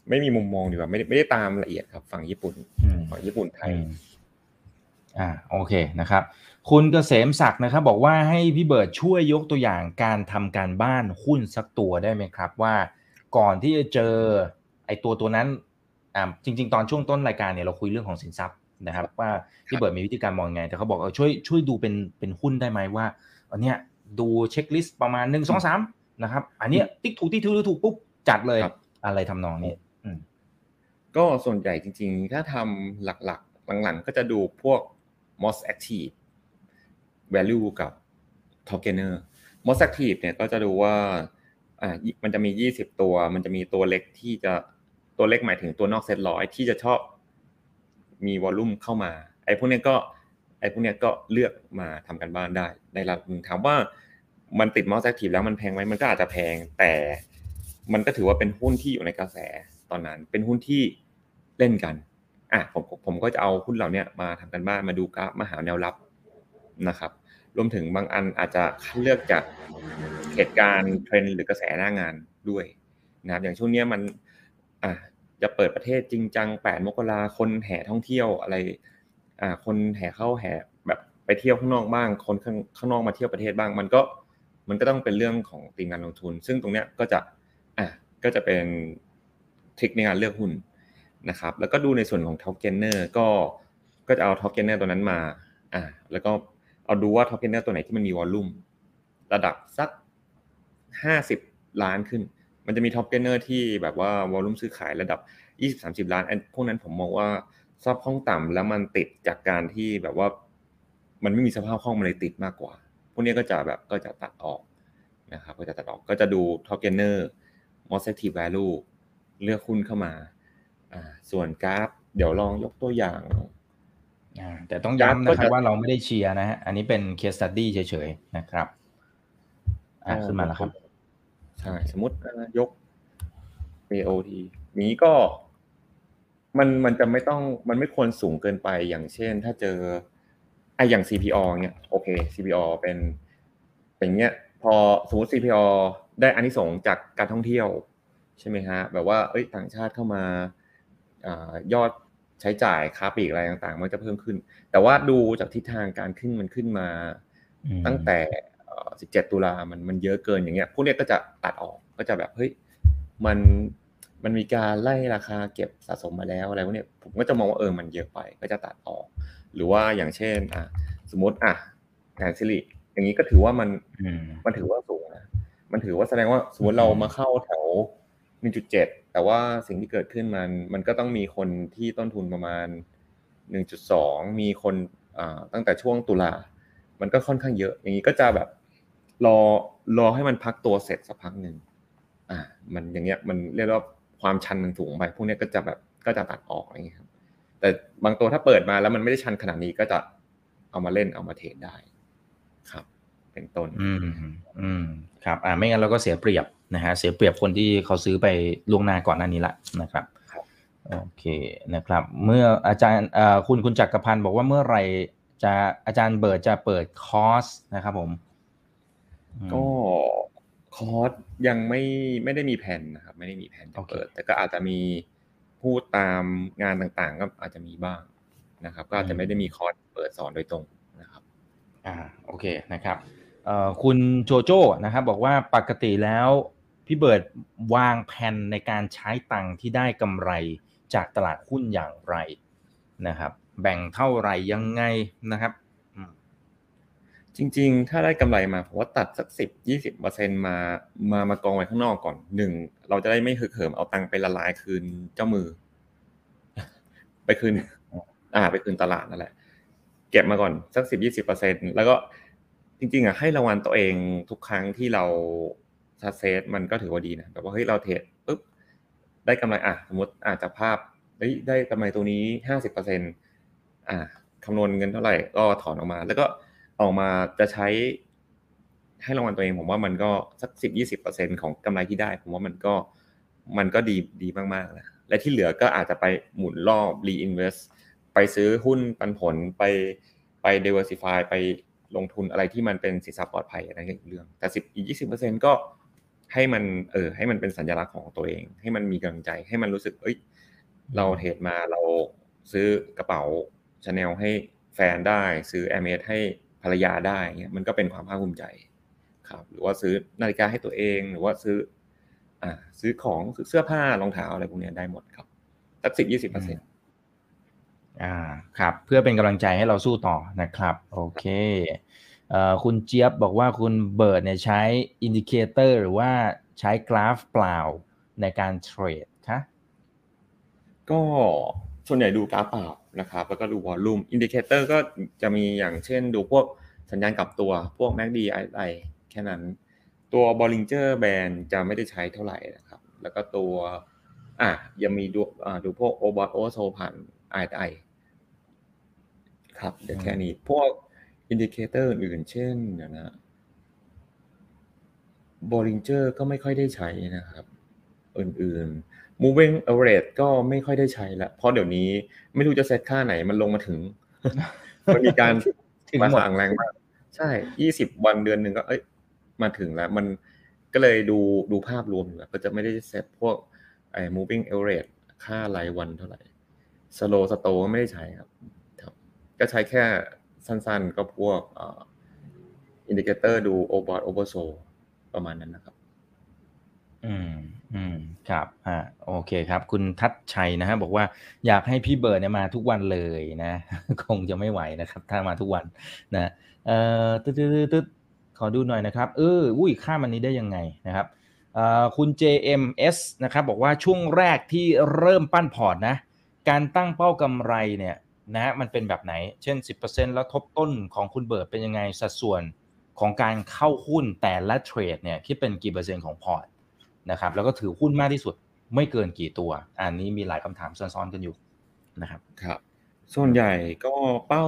ไม่มีมุมมองดีกว่าไม่ได้ไม่ได้ตามละเอียดครับ ฝั่งญี่ปุ่นอืมฝั่งญี่ปุ่นไทยอืมอ่าโอเคนะครับ คุณเกษมศักดิ์นะครับ บอกว่าให้พี่เบิร์ดช่วยยกตัวอย่างการทำการบ้านหุ้นสักตัวได้ไหมครับ ว่าก่อนที่จะเจอไอ้ตัวตัวนั้นอ่าจริง ๆ ตอนช่วงต้นรายการเนี่ยเราคุยเรื่องของสินทรัพย์ นะครับ ว่าพี่เบิร์ดมีวิธีการมองยังไง แต่เขาบอกเออช่วยช่วยดูเป็นเป็นหุ้นได้ไหมว่าอันเนี้ยดูเช็คลิสต์ประมาณหนึ่งสองสามนะครับ อันเนี้ยติ๊กถูกติ๊กถูกถูกปุ๊บจัดเลยครับอะไรทำนองนี้อืมก็ส่วนใหญ่จริงๆ ถ้าทำหลักๆ หลังๆ ก็จะดูพวก most active value กับ top gainer most active เนี่ยก็จะดูว่าอ่ามันจะมี 20 ตัว มันจะมีตัวเล็กที่จะตัวเล็กหมายถึงตัวนอกเซ็ตร้อยที่จะชอบ มีวอลลุ่มเข้ามาไอ้พวกเนี้ยก็ไอ้พวกเนี้ยก็เลือกมาทำกันบ้านได้ในระดับหนึ่งถามว่ามันติด most active แล้วมันแพงไหมมันก็อาจจะแพงแต่มันก็ถือว่าเป็นหุ้นที่อยู่ในกระแสตอนนั้น เป็นหุ้นที่เล่นกันอะผมผมผมก็จะเอาหุ้นเหล่านี้มาทำกันบ้านมาดูกราฟมาหาแนวรับนะครับ รวมถึงบางอันอาจจะเลือกจากเหตุการณ์เทรนด์หรือกระแสหน้างานด้วยนะครับอย่างช่วงเนี้ยมันอะ จะเปิดประเทศจริงจัง8มกราคนแห่ท่องเที่ยวอะไรอ่าคนแห่เข้าแห่แบบไปเที่ยวข้างนอกบ้าง คนข้างข้างนอกมาเที่ยวประเทศบ้าง มันก็มันก็ต้องเป็นเรื่องของตีมงารลงทุน ซึ่งตรงเนี้ยก็จะอะก็จะเป็น trick ในการเลือกหุ้นนะครับ แล้วก็ดูในส่วนของ top gainer ก็ก็จะเอา top gainer ตัวนั้นมาอ่าแล้วก็เอาดูว่า top gainer ตัวไหนที่มันมี volume ระดับสักห้าสิบล้านขึ้น มันจะมี top gainer ที่แบบว่า volume ซื้อขายระดับยี่สิบสามสิบล้านอันพวกนั้นผมมองว่าสภาพคล่องต่ำแล้วมันติดจากการที่แบบว่า มันไม่มีสภาพคล่องมันเลยติดมากกว่า พวกนี้ก็จะแบบก็จะตัดออกนะครับก็จะตัดออกก็จะดู top gainer most active valueเลือกหุ้นเข้ามาอ่าส่วนกราฟ เดี๋ยวลองยกตัวอย่างอ่าแต่ต้องย้ำนะคก็รับจะว่าเราไม่ได้เชียร์นะฮะอันนี้เป็น case study เฉยๆนะครับ อ่าขึ้นมาแล้วครับ ใช่สมมติอ่ายก AOT นี้ก็ มันมันจะไม่ต้องมันไม่ควรสูงเกินไปอย่างเช่น ถ้าเจอไออย่าง CPO เนี่ยโอเค CPO เป็นเป็นเงี้ยพอสมมติ CPO ได้อานิสงส์จากการท่องเที่ยว ใช่ไหมฮะ แบบว่าเอ้ยต่างชาติเข้ามาอายอดใช้จ่ายค้าปลีกอะไรต่างๆ มันจะเพิ่มขึ้น แต่ว่าดูจากทิศทางการขึ้นมันขึ้นมาอืมตั้งแต่เอ่อ 17 ตุลามันมันเยอะเกินอย่างเงี้ยพวกเนี้ยก็จะตัดออกก็จะแบบเฮ้ยมันมันมีการไล่ราคาเก็บสะสมมาแล้วอะไรพวกเนี้ยผมก็จะมองว่าเออมันเยอะไปก็จะตัดออก หรือว่าอย่างเช่นอะสมมติอะงานซิลิอย่างนี้ก็ถือว่ามันอืมมันถือว่าสูงนะมันถือว่าแสดงว่าสมมติเรามาเข้าแถว 1.7 แต่ว่าสิ่งที่เกิดขึ้นมันมันก็ต้องมีคนที่ต้นทุนประมาณ 1.2 มีคนอ่าตั้งแต่ช่วงตุลา มันก็ค่อนข้างเยอะ อย่างนี้ก็จะแบบ รอรอให้มันพักตัวเสร็จสักพักหนึ่งอ่า มันอย่างเงี้ยมันเรียกว่าความชันมันสูงไป พวกเนี้ยก็จะแบบก็จะตัดออกอะไรอย่างเงี้ยครับ แต่บางตัวถ้าเปิดมาแล้วมันไม่ได้ชันขนาดนี้ก็จะเอามาเล่นเอามาเทรดได้ ครับ เป็นต้น อืมอืมครับ อ่าไม่งั้นเราก็เสียเปรียบนะฮะเสียเปรียบคนที่เขาซื้อไปล่วงหน้าก่อนหน้านี้ละนะครับครับโอเคนะครับ เมื่ออาจารย์เอ่อคุณคุณจักรพันธ์บอกว่าเมื่อไหร่จะอาจารย์เบิร์ดจะเปิดคอร์สนะครับผมอืม ก็คคอร์สยังไม่ไม่ได้มีแผนนะครับ ไม่ได้มีแผนจะเปิด แต่ก็อาจจะมีพูดตามงานต่างๆ ก็อาจจะมีบ้างนะครับ ก็อาจจะไม่ได้มีคอร์สเปิดสอนโดยตรงนะครับ อ่าโอเคนะครับเอ่อคุณโจโจ้นะครับ บอกว่าปกติแล้วพี่เบิร์ดวางแผนในการใช้ตังค์ที่ได้กำไรจากตลาดหุ้นอย่างไรนะครับ แบ่งเท่าไหร่ยังไงนะครับ จริง ๆ ถ้าได้กำไรมาผมว่าตัดสักสิบยี่สิบเปอร์เซ็นมามามากองไว้ข้างนอกก่อนหนึ่งเราจะได้ไม่ฮึกเหิมเอาตังค์ไปละลายคืนเจ้ามือ ไปคืน อ่า ไปคืนตลาดนั่นแหละ เก็บมาก่อนสักสิบยี่สิบเปอร์เซ็นแล้วก็จริง ๆอะให้รางวัลตัวเองทุกครั้งที่เราซัเซสมันก็ถือว่าดีนะแบบว่าเฮ้ยเราเทรดปุ๊บได้กำไรอะสมมติอาจจะภาพได้ได้กำไรตัวนี้ห้าสิบเปอร์เซ็นอ่าคำนวณเงินเท่าไหร่ก็ถอนออกมา แล้วก็ ออกมาจะใช้ให้รางวัลตัวเองผมว่ามันก็สักสิบยี่สิบเปอร์เซ็นของกำไรที่ได้ ผมว่ามันก็มันก็ดีดีมากๆนะและที่เหลือก็อาจจะไปหมุนรอบ reinvest ไปซื้อหุ้นปันผลไปไป diversify ไปลงทุนอะไรที่มันเป็นสินทรัพย์ปลอดภัยอะไรอีกเรื่องแต่สิบอีกยี่สิบเปอร์เซ็นก็ให้มันเออให้มันเป็นสัญลักษณ์ของตัวเอง ให้มันมีกำลังใจให้มันรู้สึก เอ้ย เราเทรดมาเราซื้อกระเป๋าชาแนลให้แฟนได้ ซื้อ Hermès ให้ ภรรยาได้เงี้ยมันก็เป็นความภาคภูมิใจครับ หรือว่าซื้อนาฬิกาให้ตัวเอง หรือว่าซื้อ อ่า ซื้อของซื้อเสื้อผ้ารองเท้าอะไรพวกนี้ได้หมดครับสักสิบยี่สิบเปอร์เซ็นต์อ่าครับ เพื่อเป็นกำลังใจให้เราสู้ต่อนะครับ โอเคเอ่อคุณเจี๊ยบบอกว่าคุณเบิร์ดเนี่ยใช้ indicator หรือว่าใช้กราฟเปล่าในการเทรดคะก็ส่วนใหญ่ดูกราฟเปล่า นะครับแล้วก็ดู volume indicator ก็จะมีอย่างเช่นดูพวกสัญญาณกลับตัวพวก MACD RSI แค่นั้น ตัว Bollinger Band จะไม่ได้ใช้เท่าไหร่นะครับ แล้วก็ตัวอะยังมีดูอ่าดูพวก o b o t o s o ผ่าน RSI ครับเดี๋ยวแค่นี้พวก indicator อื่นๆเช่นเดี๋ยวนะ Bollinger ก็ไม่ค่อยได้ใช้นะครับ อื่นๆ moving average ก็ไม่ค่อยได้ใช้ละเพราะเดี๋ยวนี้ไม่รู้จะเซตค่าไหนมันลงมาถึง มันมีการถึงมาหมดสั่งแรงมาก ใช่ยี่สิบวันเดือนหนึ่งก็ เอ้ย มาถึงแล้ว มันก็เลยดูดูภาพรวมอยู่แล้วก็จะไม่ได้เซตพวกไอ้ moving average ค่ารายวันเท่าไหร่ slow slow ก็ไม่ได้ใช้ครับครับ ก็ใช้แค่สั้นๆ ก็พวกindicator ดู overbought oversold ประมาณนั้นนะครับอืมอืม ครับอ่าโอเคครับ คุณทัศชัยนะฮะบอกว่าอยากให้พี่เบิร์ดเนี่ยมาทุกวันเลยนะ คงจะไม่ไหวนะครับ ถ้ามาทุกวันนะเอ่อตึ๊ดตึ๊ดขอดูหน่อยนะครับ เอออุ้ยข้ามอันนี้ได้ยังไงนะครับเอ่อคุณ JMS นะครับ บอกว่าช่วงแรกที่เริ่มปั้นพอร์ตนะ การตั้งเป้ากำไรเนี่ยนะฮะมันเป็นแบบไหน เช่น 10%แล้วทบต้นของคุณเบิร์ดเป็นยังไงสัดส่วนของการเข้าหุ้นแต่ละเทรดเนี่ยคิดเป็นกี่เปอร์เซ็นต์ของพอร์ต นะครับแล้วก็ถือหุ้นมากที่สุดไม่เกินกี่ตัว อันนี้มีหลายคำถามซ้อนๆกันอยู่นะครับครับ ส่วนใหญ่ก็เป้า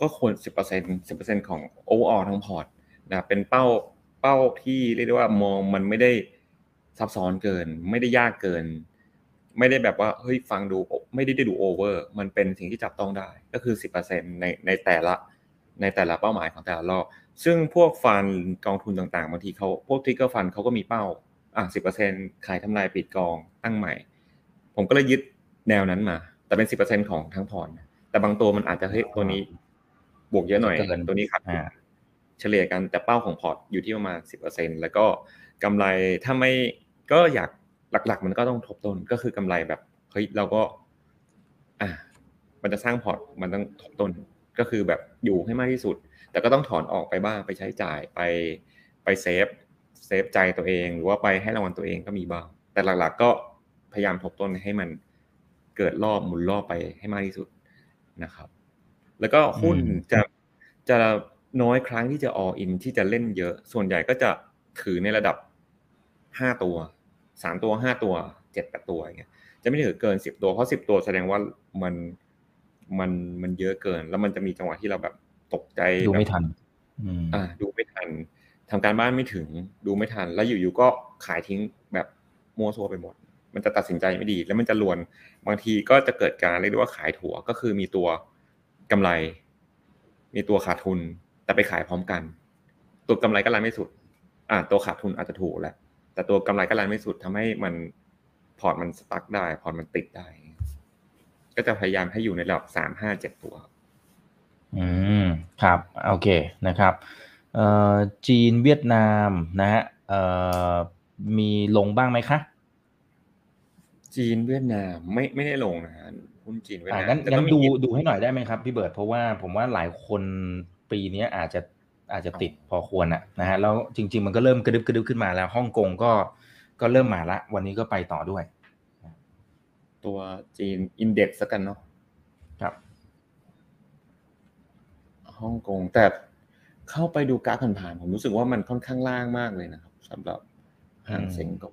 ก็ควรสิบเปอร์เซ็นต์สิบเปอร์เซ็นต์ของ overall ทั้งพอร์ตนะเป็นเป้าเป้าที่เรียกได้ว่ามองมันไม่ได้ซับซ้อนเกิน ไม่ได้ยากเกิน ไม่ได้แบบว่าเฮ้ยฟังดูไม่ได้ได้ดู over มันเป็นสิ่งที่จับต้องได้ก็คือสิบเปอร์เซ็นต์ในในแต่ละในแต่ละเป้าหมายของแต่ละรอบซึ่งพวก fund กองทุนต่างๆบางทีเขาพวก trigger fund เขาก็มีเป้า อะสิบเปอร์เซ็นต์ขายทำกำไรปิดกองตั้งใหม่ ผมก็เลยยึดแนวนั้นมา แต่เป็นสิบเปอร์เซ็นต์ของทั้งพอร์ตนะแต่บางตัวมันอาจจะเฮ้ยตัวนี้บวกเยอะหน่อยเกินตัวนี้ขาดทุนอ่าเฉลี่ยกันแต่เป้าของพอร์ตอยู่ที่ประมาณสิบเปอร์เซ็นต์แล้วก็กำไรถ้าไม่ก็อยากหลัก ๆ มันก็ต้องทบต้นก็คือกำไรแบบเฮ้ยเราก็ อะมันจะสร้างพอร์ตมันต้องทบต้นก็คือแบบอยู่ให้มากที่สุด แต่ก็ต้องถอนออกไปบ้างไปใช้จ่ายไปไป save save ใจตัวเอง หรือว่าไปให้รางวัลตัวเองก็มีบ้าง แต่หลักๆก็พยายามทบต้นให้มันเกิดรอบหมุนรอบไปให้มากที่สุดนะครับ แล้วก็หุ้นอืมจะจะน้อยครั้งที่จะ all in ที่จะเล่นเยอะ ส่วนใหญ่ก็จะถือในระดับห้าตัวสามตัวห้าตัวเจ็ดแปดตัวอย่างเงี้ยจะไม่ถือเกินสิบตัวเพราะสิบตัวแสดงว่ามันมันมันเยอะเกิน แล้วมันจะมีจังหวะที่เราแบบตกใจดูไม่แบบทันอืมอ่าดูไม่ทัน ทำการบ้านไม่ถึงดูไม่ทัน แล้วอยู่ๆก็ขายทิ้งแบบมัวซัวไปหมด มันจะตัดสินใจไม่ดี แล้วมันจะลวนบางทีก็จะเกิดการเรียกได้ว่าขายถั่วก็คือมีตัวกำไร มีตัวขาดทุน แต่ไปขายพร้อมกัน ตัวกำไรก็ run ไม่สุด อ่าตัวขาดทุนอาจจะถูกแหละแต่ตัวกำไรก็ run ไม่สุดทำให้มันพอร์ตมัน stuck ได้ พอร์ตมันติดได้ ก็จะพยายามให้อยู่ในระดับสามห้าเจ็ดตัว อืม ครับ โอเคนะครับ จีนเวียดนามนะฮะเอ่อมีลงบ้างไหมคะ จีนเวียดนามไม่ไม่ได้ลงนะฮะหุ้นจีนเวียดอ่านางั้มนแต่งั้ก็นมีดูดูให้หน่อยได้ไหมครับพี่เบิร์ดเพราะว่าผมว่าหลายคนปีนี้อาจจะอาจจะติดพอควรอะนะฮะแล้วจริง ๆ มันก็เริ่มกระดึบกระดึบขึ้นมาแล้วฮ่องกงก็ก็เริ่มมาละ วันนี้ก็ไปต่อด้วย ตัวจีนอินเด็กซ์กันเนาะครับฮ่องกงแต่ เข้าไปดูกราฟผ่านๆผมรู้สึกว่ามันค่อนข้างล่างมากเลยนะครับสำหรับหางเซ็งก็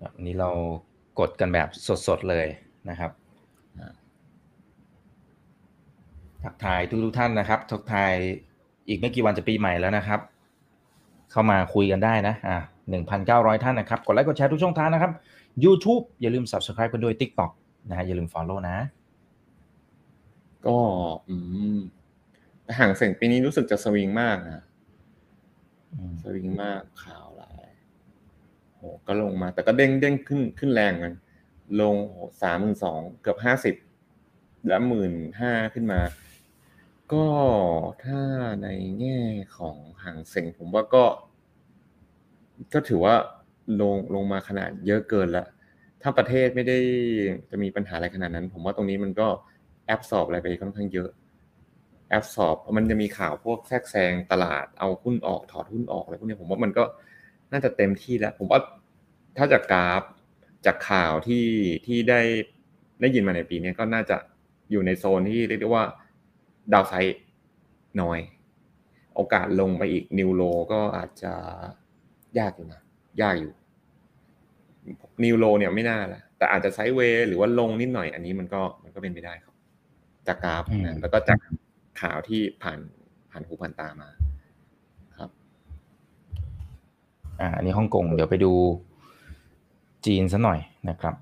ครับอันนี้เรากดกันแบบสดๆเลยนะครับทักทายทุกทุกๆท่านนะครับทักทายอีกไม่กี่วันจะปีใหม่แล้วนะครับ เข้ามาคุยกันได้นะอ่าหนึ่งพันเก้าร้อยท่านนะครับ กดไลค์กดแชร์ทุกช่องทางนะครับ YouTube อย่าลืม Subscribe กันด้วย TikTok นะฮะอย่าลืม Follow นะ ก็อืมแต่ห่างเสียงปีนี้รู้สึกจะสวิงมากนะอืมสวิงมากข่าวหลายโหก็ลงมา แต่ก็เด้งเด้งขึ้นขึ้นแรงเหมือนลงสามหมื่นสองเกือบห้าสิบแล้วหมื่นห้าขึ้นมา ก็ถ้าในแง่ของห่างเสียงผมว่าก็ ก็ถือว่า ลงลงมาขนาดเยอะเกินละถ้าประเทศไม่ได้จะมีปัญหาอะไรขนาดนั้น ผมว่าตรงนี้มันก็แอบสอบอะไรไปค่อนข้างเยอะ แอบสอบมันจะมีข่าวพวกแทรกแซงตลาดเอาหุ้นออกถอดหุ้นออกอะไรพวกนี้ผมว่ามันก็น่าจะเต็มที่แล้ว ผมว่าถ้าจากกราฟจากข่าวที่ที่ได้ได้ยินมาในปีนี้ก็น่าจะอยู่ในโซนที่เรียกได้ว่าดาวไซด์น้อย โอกาสลงไปอีกนิวโลก็อาจจะยากอยู่นะ ยากอยู่นิวโลเนี่ยไม่น่าละแต่อาจจะไซด์เวย์หรือว่าลงนิดหน่อยอันนี้มันก็มันก็เป็นไปได้ครับ จากกราฟอืมนะแล้วก็จากข่าวที่ผ่านผ่านหูผ่านตามาครับ อ่าอันนี้ฮ่องกงเดี๋ยวไปดูจีนซะหน่อยนะครับ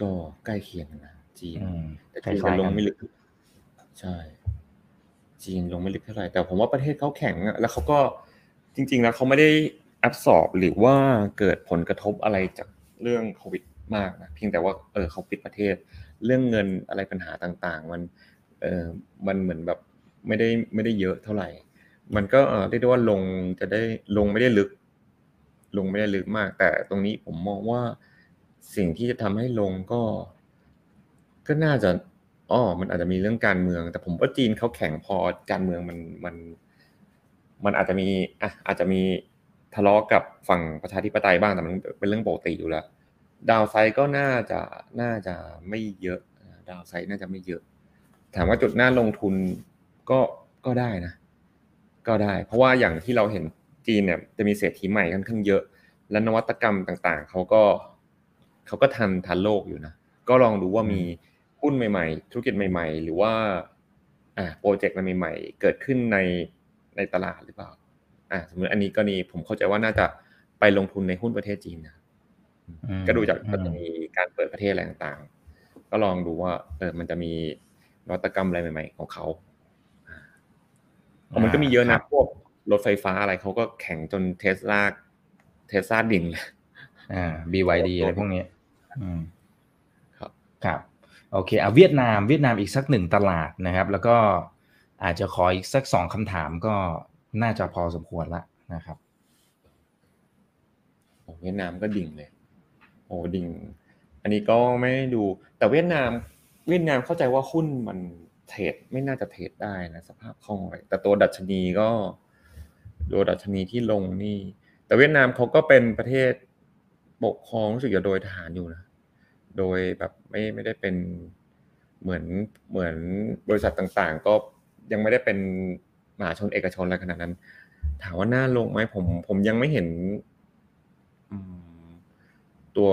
ก็ใกล้เคียงกันนะจีนอืมแต่คล้าจีนยจะๆลงกันไม่ลึกใช่ จีนลงไม่ลึกเท่าไหร่แต่ผมว่าประเทศเขาแข็งอะแล้วเขาก็จริง ๆ แล้วเขาไม่ได้แอบสอบหรือว่าเกิดผลกระทบอะไรจากเรื่องโควิดมากนะเพียงแต่ว่าเออเขาปิดประเทศ เรื่องเงินอะไรปัญหาต่างๆ มันเออมันเหมือนแบบไม่ได้ไม่ได้เยอะเท่าไหร่ มันก็เออเรียกได้ว่าลงจะได้ลงไม่ได้ลึก ลงไม่ได้ลึกมาก แต่ตรงนี้ผมมองว่าสิ่งที่จะทำให้ลงก็ ก็น่าจะ อ๋อมันอาจจะมีเรื่องการเมือง แต่ผมว่าจีนเขาแข็งพอการเมืองมันมันมันอาจจะมีอะอาจจะมีทะเลาะกับฝั่งประชาธิปไตยบ้างแต่มันเป็นเรื่องปกติอยู่แล้ว ดาวไซก็น่าจะน่าจะไม่เยอะ ดาวไซน่าจะไม่เยอะ ถามว่าจุดหน่าลงทุนก็ก็ได้นะ ก็ได้ เพราะว่าอย่างที่เราเห็นจีนเนี่ยจะมีเศรษฐีใหม่ค่อนข้างเยอะ และนวัตกรรมต่างๆเขาก็เขาก็ทันทันโลกอยู่นะ ก็ลองดูว่ามี หุ้นใหม่ๆ ธุรกิจใหม่ ๆ หรือว่าอ่าโปรเจกต์อะไรใหม่ๆ เกิดขึ้นในในตลาดหรือเปล่าอ่าสมมติอันนี้ก็นี่ผมเข้าใจว่าน่าจะไปลงทุนในหุ้นประเทศจีนนะอืมก็ดูจากอืมก็จะมีการเปิดประเทศอะไรต่างๆ ก็ลองดูว่าเออมันจะมีนวัตกรรมอะไรใหม่ ๆ ของเขาอ่ามันก็มีเยอะคนะรับพวกรถไฟฟ้าอะไรเขาก็แข่งจนเทสลาเทสลาดิ่งเลยอ่า BYD อะไรพวกนี้ อืม ครับ ครับ โอเคเอาเวียดนามเวียดนามอีกสักหนึ่งตลาดนะครับ แล้วก็อาจจะขออีกสักสองคำถามก็น่าจะพอสมควรละนะครับโอเวียดนามก็ดิ่งเลย โอ้ดิ่ง อันนี้ก็ไม่ด้ดู แต่เวียดนาม เวียดนามเข้าใจว่าหุ้นมันเทรดไม่น่าจะเทรดได้นะสภาพคล่องอะไรแต่ตัวดัชนีก็ตัวดัชนีที่ลงนี่ แต่เวียดนามเขาก็เป็นประเทศปกครองรู้สึกจะโดยทหารอยู่นะ โดยแบบไม่ไม่ได้เป็นเหมือนเหมือนบริษัทต่างๆ ก็ยังไม่ได้เป็นมหาชนเอกชนอะไรขนาดนั้น ถามว่าน่าลงไหมผม ผมยังไม่เห็นอืมตัว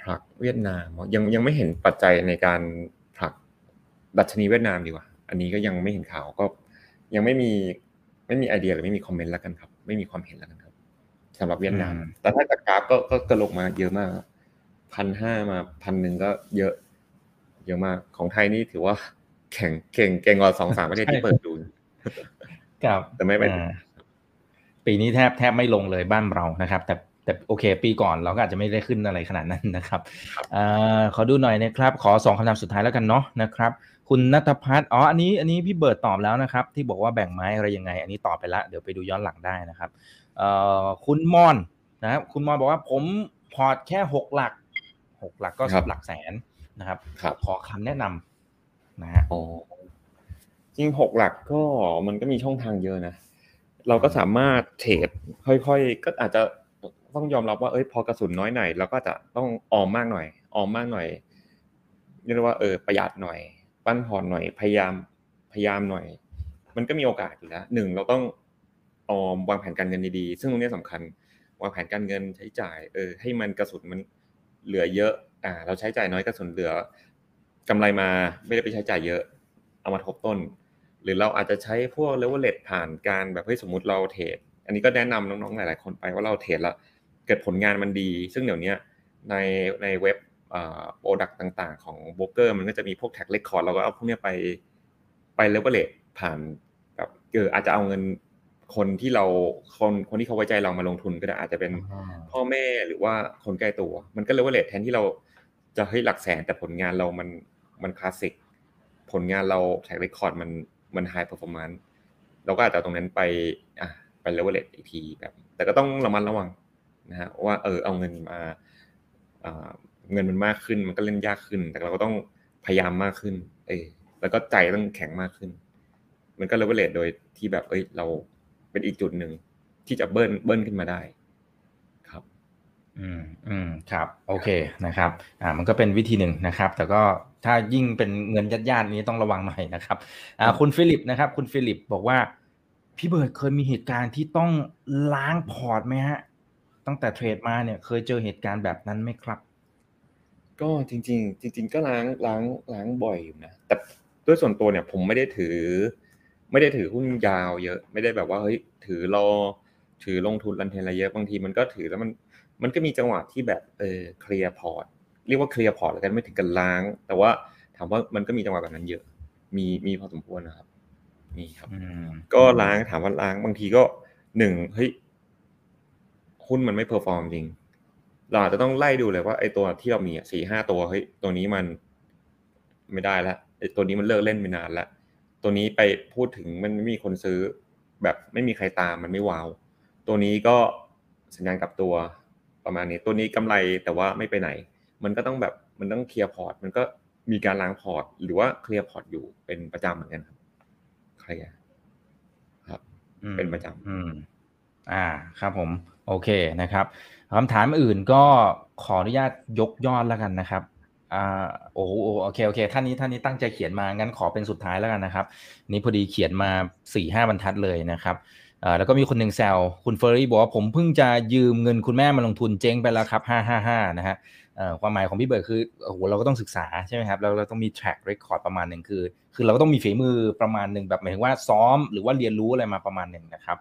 ผลักเวียดนามยังยังไม่เห็นปัจจัยในการผลักดัชนีเวียดนามดีกว่า อันนี้ก็ยังไม่เห็นข่าวก็ยังไม่มีไม่มีไอเดียหรือไม่มีคอมเมนต์แล้วกันครับ ไม่มีความเห็นแล้วกันครับสำหรับเวียดนาม แต่ถ้าจากกราฟก็ก็กระลกมาเยอะมาก พันห้ามาพันหนึ่งก็เยอะ เยอะมาก ของไทยนี่ถือว่า แข่งเก่งเก่งกว่าสองสามประเทศที่เปิดดูครับแต่ไม่เป็นปีนี้แทบแทบไม่ลงเลยบ้านเรานะครับ แต่แต่โอเค ปีก่อนเราก็อาจจะไม่ได้ขึ้นอะไรขนาดนั้นนะครับอขอดูหน่อยนะครับ ขอสองคำถามสุดท้ายแล้วกันเนาะนะครับ คุณนัทพัฒน์อ๋ออันนี้อันนี้พี่เบิร์ดตอบแล้วนะครับ ที่บอกว่าแบ่งไม้อะไรยังไง อันนี้ตอบไปละเดี๋ยวไปดูย้อนหลังได้นะครับเอ่อคุณมอนนะครับคุณมอนบอกว่าผมพอร์ตแค่หกหลัก หกหลักก็หลักแสนนะครับขอคำแนะนำนะฮะอ๋อจริงหกหลักก็มันก็มีช่องทางเยอะนะ เราก็สามารถเทรดค่อยๆ ก็อาจจะต้องยอมรับว่าเอ้ยพอกระสุนน้อยหน่อยเราก็จะต้องออมมากหน่อย ออมมากหน่อยเรียกว่าเออประหยัดหน่อย ปั้นพอร์ตหน่อยพยายามพยายามหน่อย มันก็มีโอกาสอยู่แล้วหนึ่งเราต้องออมวางแผนการเงินดีๆ ซึ่งตรงนี้สำคัญวางแผนการเงินใช้จ่ายเออให้มันกระสุนมัน เหลือเยอะอ่าเราใช้จ่ายน้อยกระสุนเหลือกำไรมาไม่ได้ไปใช้จ่ายเยอะ เอามาทบต้น หรือเราอาจจะใช้พวกเลเวลเลตผ่านการแบบเฮ้ยสมมติเราเทรดอันนี้ก็แนะนำน้องๆหลายๆคนไปว่าเราเทรดแล้วเกิดผลงานมันดี ซึ่งเดี๋ยวนี้ในในเว็บ product ต่างๆ ของโบรกเกอร์มันก็จะมีพวก track record เราก็เอาพวกนี้ไปไปเลเวลเลตผ่านแบบเอออาจจะเอาเงิน คนที่เราคนคนที่เขาไว้ใจเรามาลงทุนก็ได้อาจจะเป็นพ่อแม่หรือว่าคนใกล้ตัว มันก็เลเวลเลตแทนที่เราจะเฮ้ยหลักแสนแต่ผลงานเรามันมันคลาสสิกผลงานเรา track record มันมัน high performance เราก็อาจจะตรงนั้นไปอะไปเลเวลเลตอีกทีแบบ แต่ก็ต้องระมัดระวังนะฮะว่าเออเอาเงินมาเงินมันมากขึ้นมันก็เล่นยากขึ้น แต่เราก็ต้องพยายามมากขึ้น เออแล้วก็ใจต้องแข็งมากขึ้น มันก็เลเวลเลตโดยที่แบบเอ้ยเรา เป็นอีกจุดหนึ่งที่จะเบิ้ลเบิ้ลขึ้นมาได้ครับ อืมอืมครับ โอเคนะครับ อ่า มันก็เป็นวิธีหนึ่งนะครับ แต่ก็ถ้ายิ่งเป็นเงินญาติๆนี้ต้องระวังหน่อยนะครับ อ่า คุณฟิลิปนะครับ คุณฟิลิปบอกว่า พี่เบิร์ดเคยมีเหตุการณ์ที่ต้องล้างพอร์ตไหมฮะ ตั้งแต่เทรดมาเนี่ยเคยเจอเหตุการณ์แบบนั้นไหมครับ ก็จริง ๆ จริง ๆ ก็ล้างล้างล้างบ่อยอยู่นะแต่ด้วยส่วนตัวเนี่ยผมไม่ได้ถือ ไม่ได้ถือหุ้นยาวเยอะ ไม่ได้แบบว่าเฮ้ยถือรอ ถือลงทุน long term อะไรเยอะบางทีมันก็ถือแล้วมันมันก็มีจังหวะที่แบบเออเคลียร์พอร์ตเรียกว่าเคลียร์พอร์ตแล้วกันไม่ถึงกับล้าง แต่ว่าถามว่ามันก็มีจังหวะแบบนั้นเยอะ มีมีพอสมควรนะครับมีครับก็ล้างถามว่าล้างบางทีก็หนึ่งเฮ้ยหุ้นมันไม่ perform จริง เราอาจจะต้องไล่ดูเลยว่าไอ้ตัวที่เรามีสี่ห้าตัวเฮ้ยตัวนี้มันไม่ได้แล้วไอ้ตัวนี้มันเลิกเล่นไปนานแล้ว ตัวนี้ไปพูดถึงมันไม่มีคนซื้อ แบบไม่มีใครตามมันไม่ wow ตัวนี้ก็สัญญาณกับตัวประมาณนี้ตัวนี้กำไรแต่ว่าไม่ไปไหน มันก็ต้องแบบมันต้องเคลียร์พอร์ต มันก็มีการล้างพอร์ต หรือว่าเคลียร์พอร์ตอยู่เป็นประจำเหมือนกันครับเคลียร์ครับ เป็นประจำอืม อ่า ครับผม โอเคนะครับคำถามอื่นก็ขออนุญาตยกยอดแล้วกันนะครับ อ่าโอ้โหโอเคโอเคท่านนี้ท่านนี้ตั้งใจเขียนมางั้นขอเป็นสุดท้ายแล้วกันนะครับ นี่พอดีเขียนมาสี่ห้าบรรทัดเลยนะครับอ่าแล้วก็มีคนหนึ่งแซวคุณเฟอร์รี่บอกว่าผมเพิ่งจะยืมเงินคุณแม่มาลงทุนเจ๊งไปแล้วครับห้าห้าห้านะฮะความหมายของพี่เบิร์ดคือโอ้โหเราก็ต้องศึกษาใช่ไหมครับเราเราต้องมี track record ประมาณหนึ่งคือ คือเราก็ต้องมีฝีมือประมาณหนึ่งแบบหมายถึงว่าซ้อมหรือว่าเรียนรู้อะไรมาประมาณหนึ่งนะครับ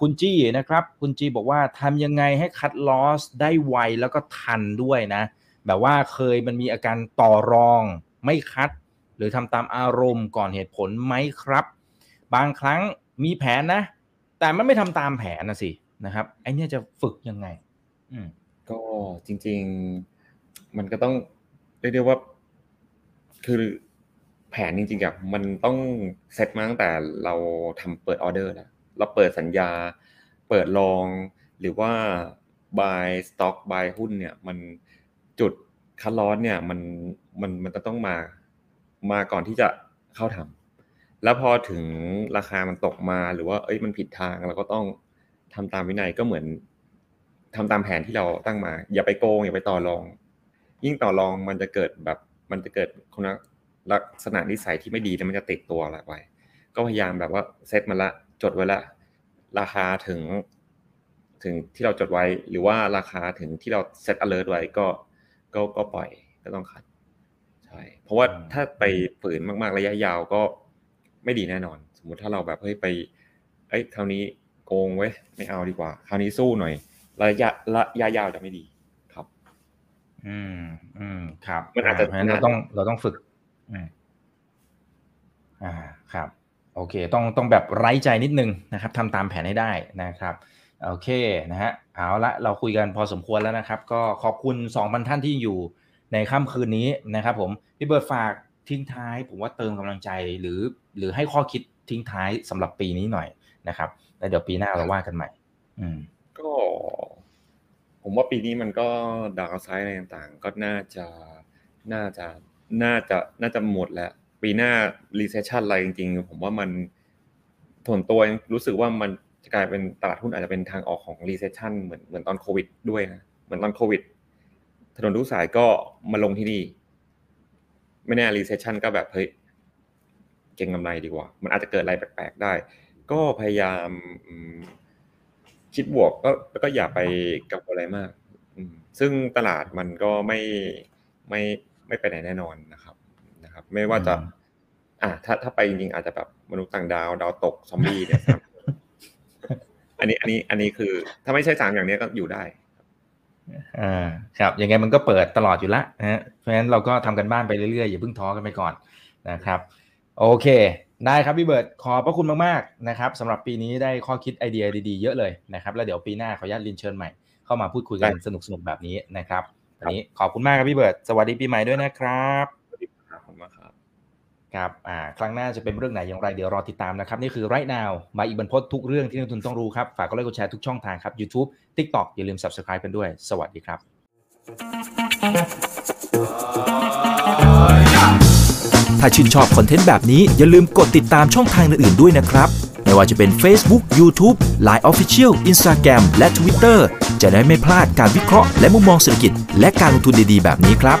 คุณจี้นะครับ คุณจี้บอกว่าทำยังไงให้คัดลอสได้ไวแล้วก็ทันด้วยนะ แบบว่าเคยมันมีอาการต่อรองไม่คัด หรือทำตามอารมณ์ก่อนเหตุผลไหมครับ บางครั้งมีแผนนะ แต่มันไม่ทำตามแผนนะสินะครับไอเนี้ยจะฝึกยังไงอืมก็จริง ๆ มันก็ต้องเรียกได้ว่า คือแผนจริงๆอะมันต้องเซตมาตั้งแต่เราทำเปิดออเดอร์แล้วเราเปิดสัญญา เปิดลอง หรือว่า buy stock buy หุ้นเนี่ย มัน จุดคัดลอสเนี่ยมันมันมันจะต้องมามาก่อนที่จะเข้าทำแล้วพอถึงราคามันตกมาหรือว่าเอ้ยมันผิดทางเราก็ต้องทำตามวินัยก็เหมือนทำตามแผนที่เราตั้งมา อย่าไปโกงอย่าไปต่อรอง ยิ่งต่อรองมันจะเกิดแบบมันจะเกิดคุณลักษณะนิสัยที่ไม่ดีแล้วมันจะติดตัวอะไรไปก็พยายามแบบว่าเซตมาละจดไว้ละ ราคาถึง ถึงที่เราจดไว้หรือว่าราคาถึงที่เราเซต alert ไว้ก็ ก็ก็ปล่อยก็ต้องขัดใช่เพราะว่าถ้าไปฝืนมากๆระยะยาวก็ไม่ดีแน่นอน สมมุติถ้าเราแบบเฮ้ยไป เอ้ยคราวนี้โกงเว้ยไม่เอาดีกว่า คราวนี้สู้หน่อย ระยะระยะยาวจะไม่ดีครับ อืมอืมครับมันอาจจะเพราะฉะนั้นเราต้องเราต้องฝึกอืมอ่าครับ โอเค ต้องต้องแบบไร้ใจนิดนึงนะครับทำตามแผนให้ได้นะครับ โอเคนะฮะ เอาละเราคุยกันพอสมควรแล้วนะครับ ก็ขอบคุณสองพันท่านที่อยู่ในค่ำคืนนี้นะครับผมพี่เบิร์ดฝากทิ้งท้าย ผมว่าเติมกำลังใจหรือหรือให้ข้อคิดทิ้งท้ายสำหรับปีนี้หน่อยนะครับแล้วเดี๋ยวปีหน้าเราว่ากันใหม่ อืม ก็ ผมว่าปีนี้มันก็ downside อะไรต่างๆ ก็น่าจะน่าจะน่าจะน่าจะหมดแล้ว ปีหน้า recession อะไรจริงๆ ผมว่ามันส่วนตัวยังรู้สึกว่ามัน จะกลายเป็นตลาดหุ้นอาจจะเป็นทางออกของ recession เหมือนเหมือนตอนโควิดด้วยนะเหมือนตอนโควิด ถนนทุกสายก็มาลงที่นี่ ไม่แน่ recession ก็แบบเฮ้ยเก่งกำไรดีกว่า มันอาจจะเกิดอะไรแปลกๆได้ ก็พยายามอืมคิดบวกก็ก็อย่าไปกังวลอะไรมากอืมซึ่งตลาดมันก็ไม่ไม่ไม่ไปไหนแน่นอนนะครับนะครับ ไม่ว่าจะอืมอ่าถ้าถ้าไปจริงๆอาจจะแบบมนุษย์ต่างดาว ดาวตกซอมบี้เนี่ยครับ อันนี้อันนี้อันนี้คือ ถ้าไม่ใช่สามอย่างเนี้ยก็อยู่ได้อ่าครับยังไงมันก็เปิดตลอดอยู่ละนะฮะเพราะฉะนั้นเราก็ทำกันบ้านไปเรื่อยๆอย่าเพิ่งท้อกันไปก่อนนะครับ โอเค ได้ครับพี่เบิร์ดขอบพระคุณมากๆนะครับสำหรับปีนี้ได้ข้อคิดไอเดียดีๆเยอะเลยนะครับ แล้วเดี๋ยวปีหน้าขออนุญาตเรียนเชิญใหม่เข้ามาพูดคุยกันได้สนุกๆแบบนี้นะครับวันนี้ขอบคุณมากครับพี่เบิร์ดสวัสดีปีใหม่ด้วยนะครับขอบคุณมากครับ ครับอ่าครั้งหน้าจะเป็นเรื่องไหนอย่างไรเดี๋ยวรอติดตามนะครับ นี่คือ right now มาอีกบรรพททุกเรื่องที่นักลงทุนต้องรู้ครับ ฝากกดไลค์กดแชร์ทุกช่องทางครับ YouTube TikTok อย่าลืม subscribe กันด้วย สวัสดีครับ ถ้าชื่นชอบคอนเทนต์แบบนี้อย่าลืมกดติดตามช่องทางอื่นๆด้วยนะครับไม่ว่าจะเป็น Facebook, YouTube, Line Official, Instagram และ Twitter จะได้ไม่พลาดการวิเคราะห์และมุมมองเศรษฐกิจ และการลงทุนดีๆ แบบนี้ครับ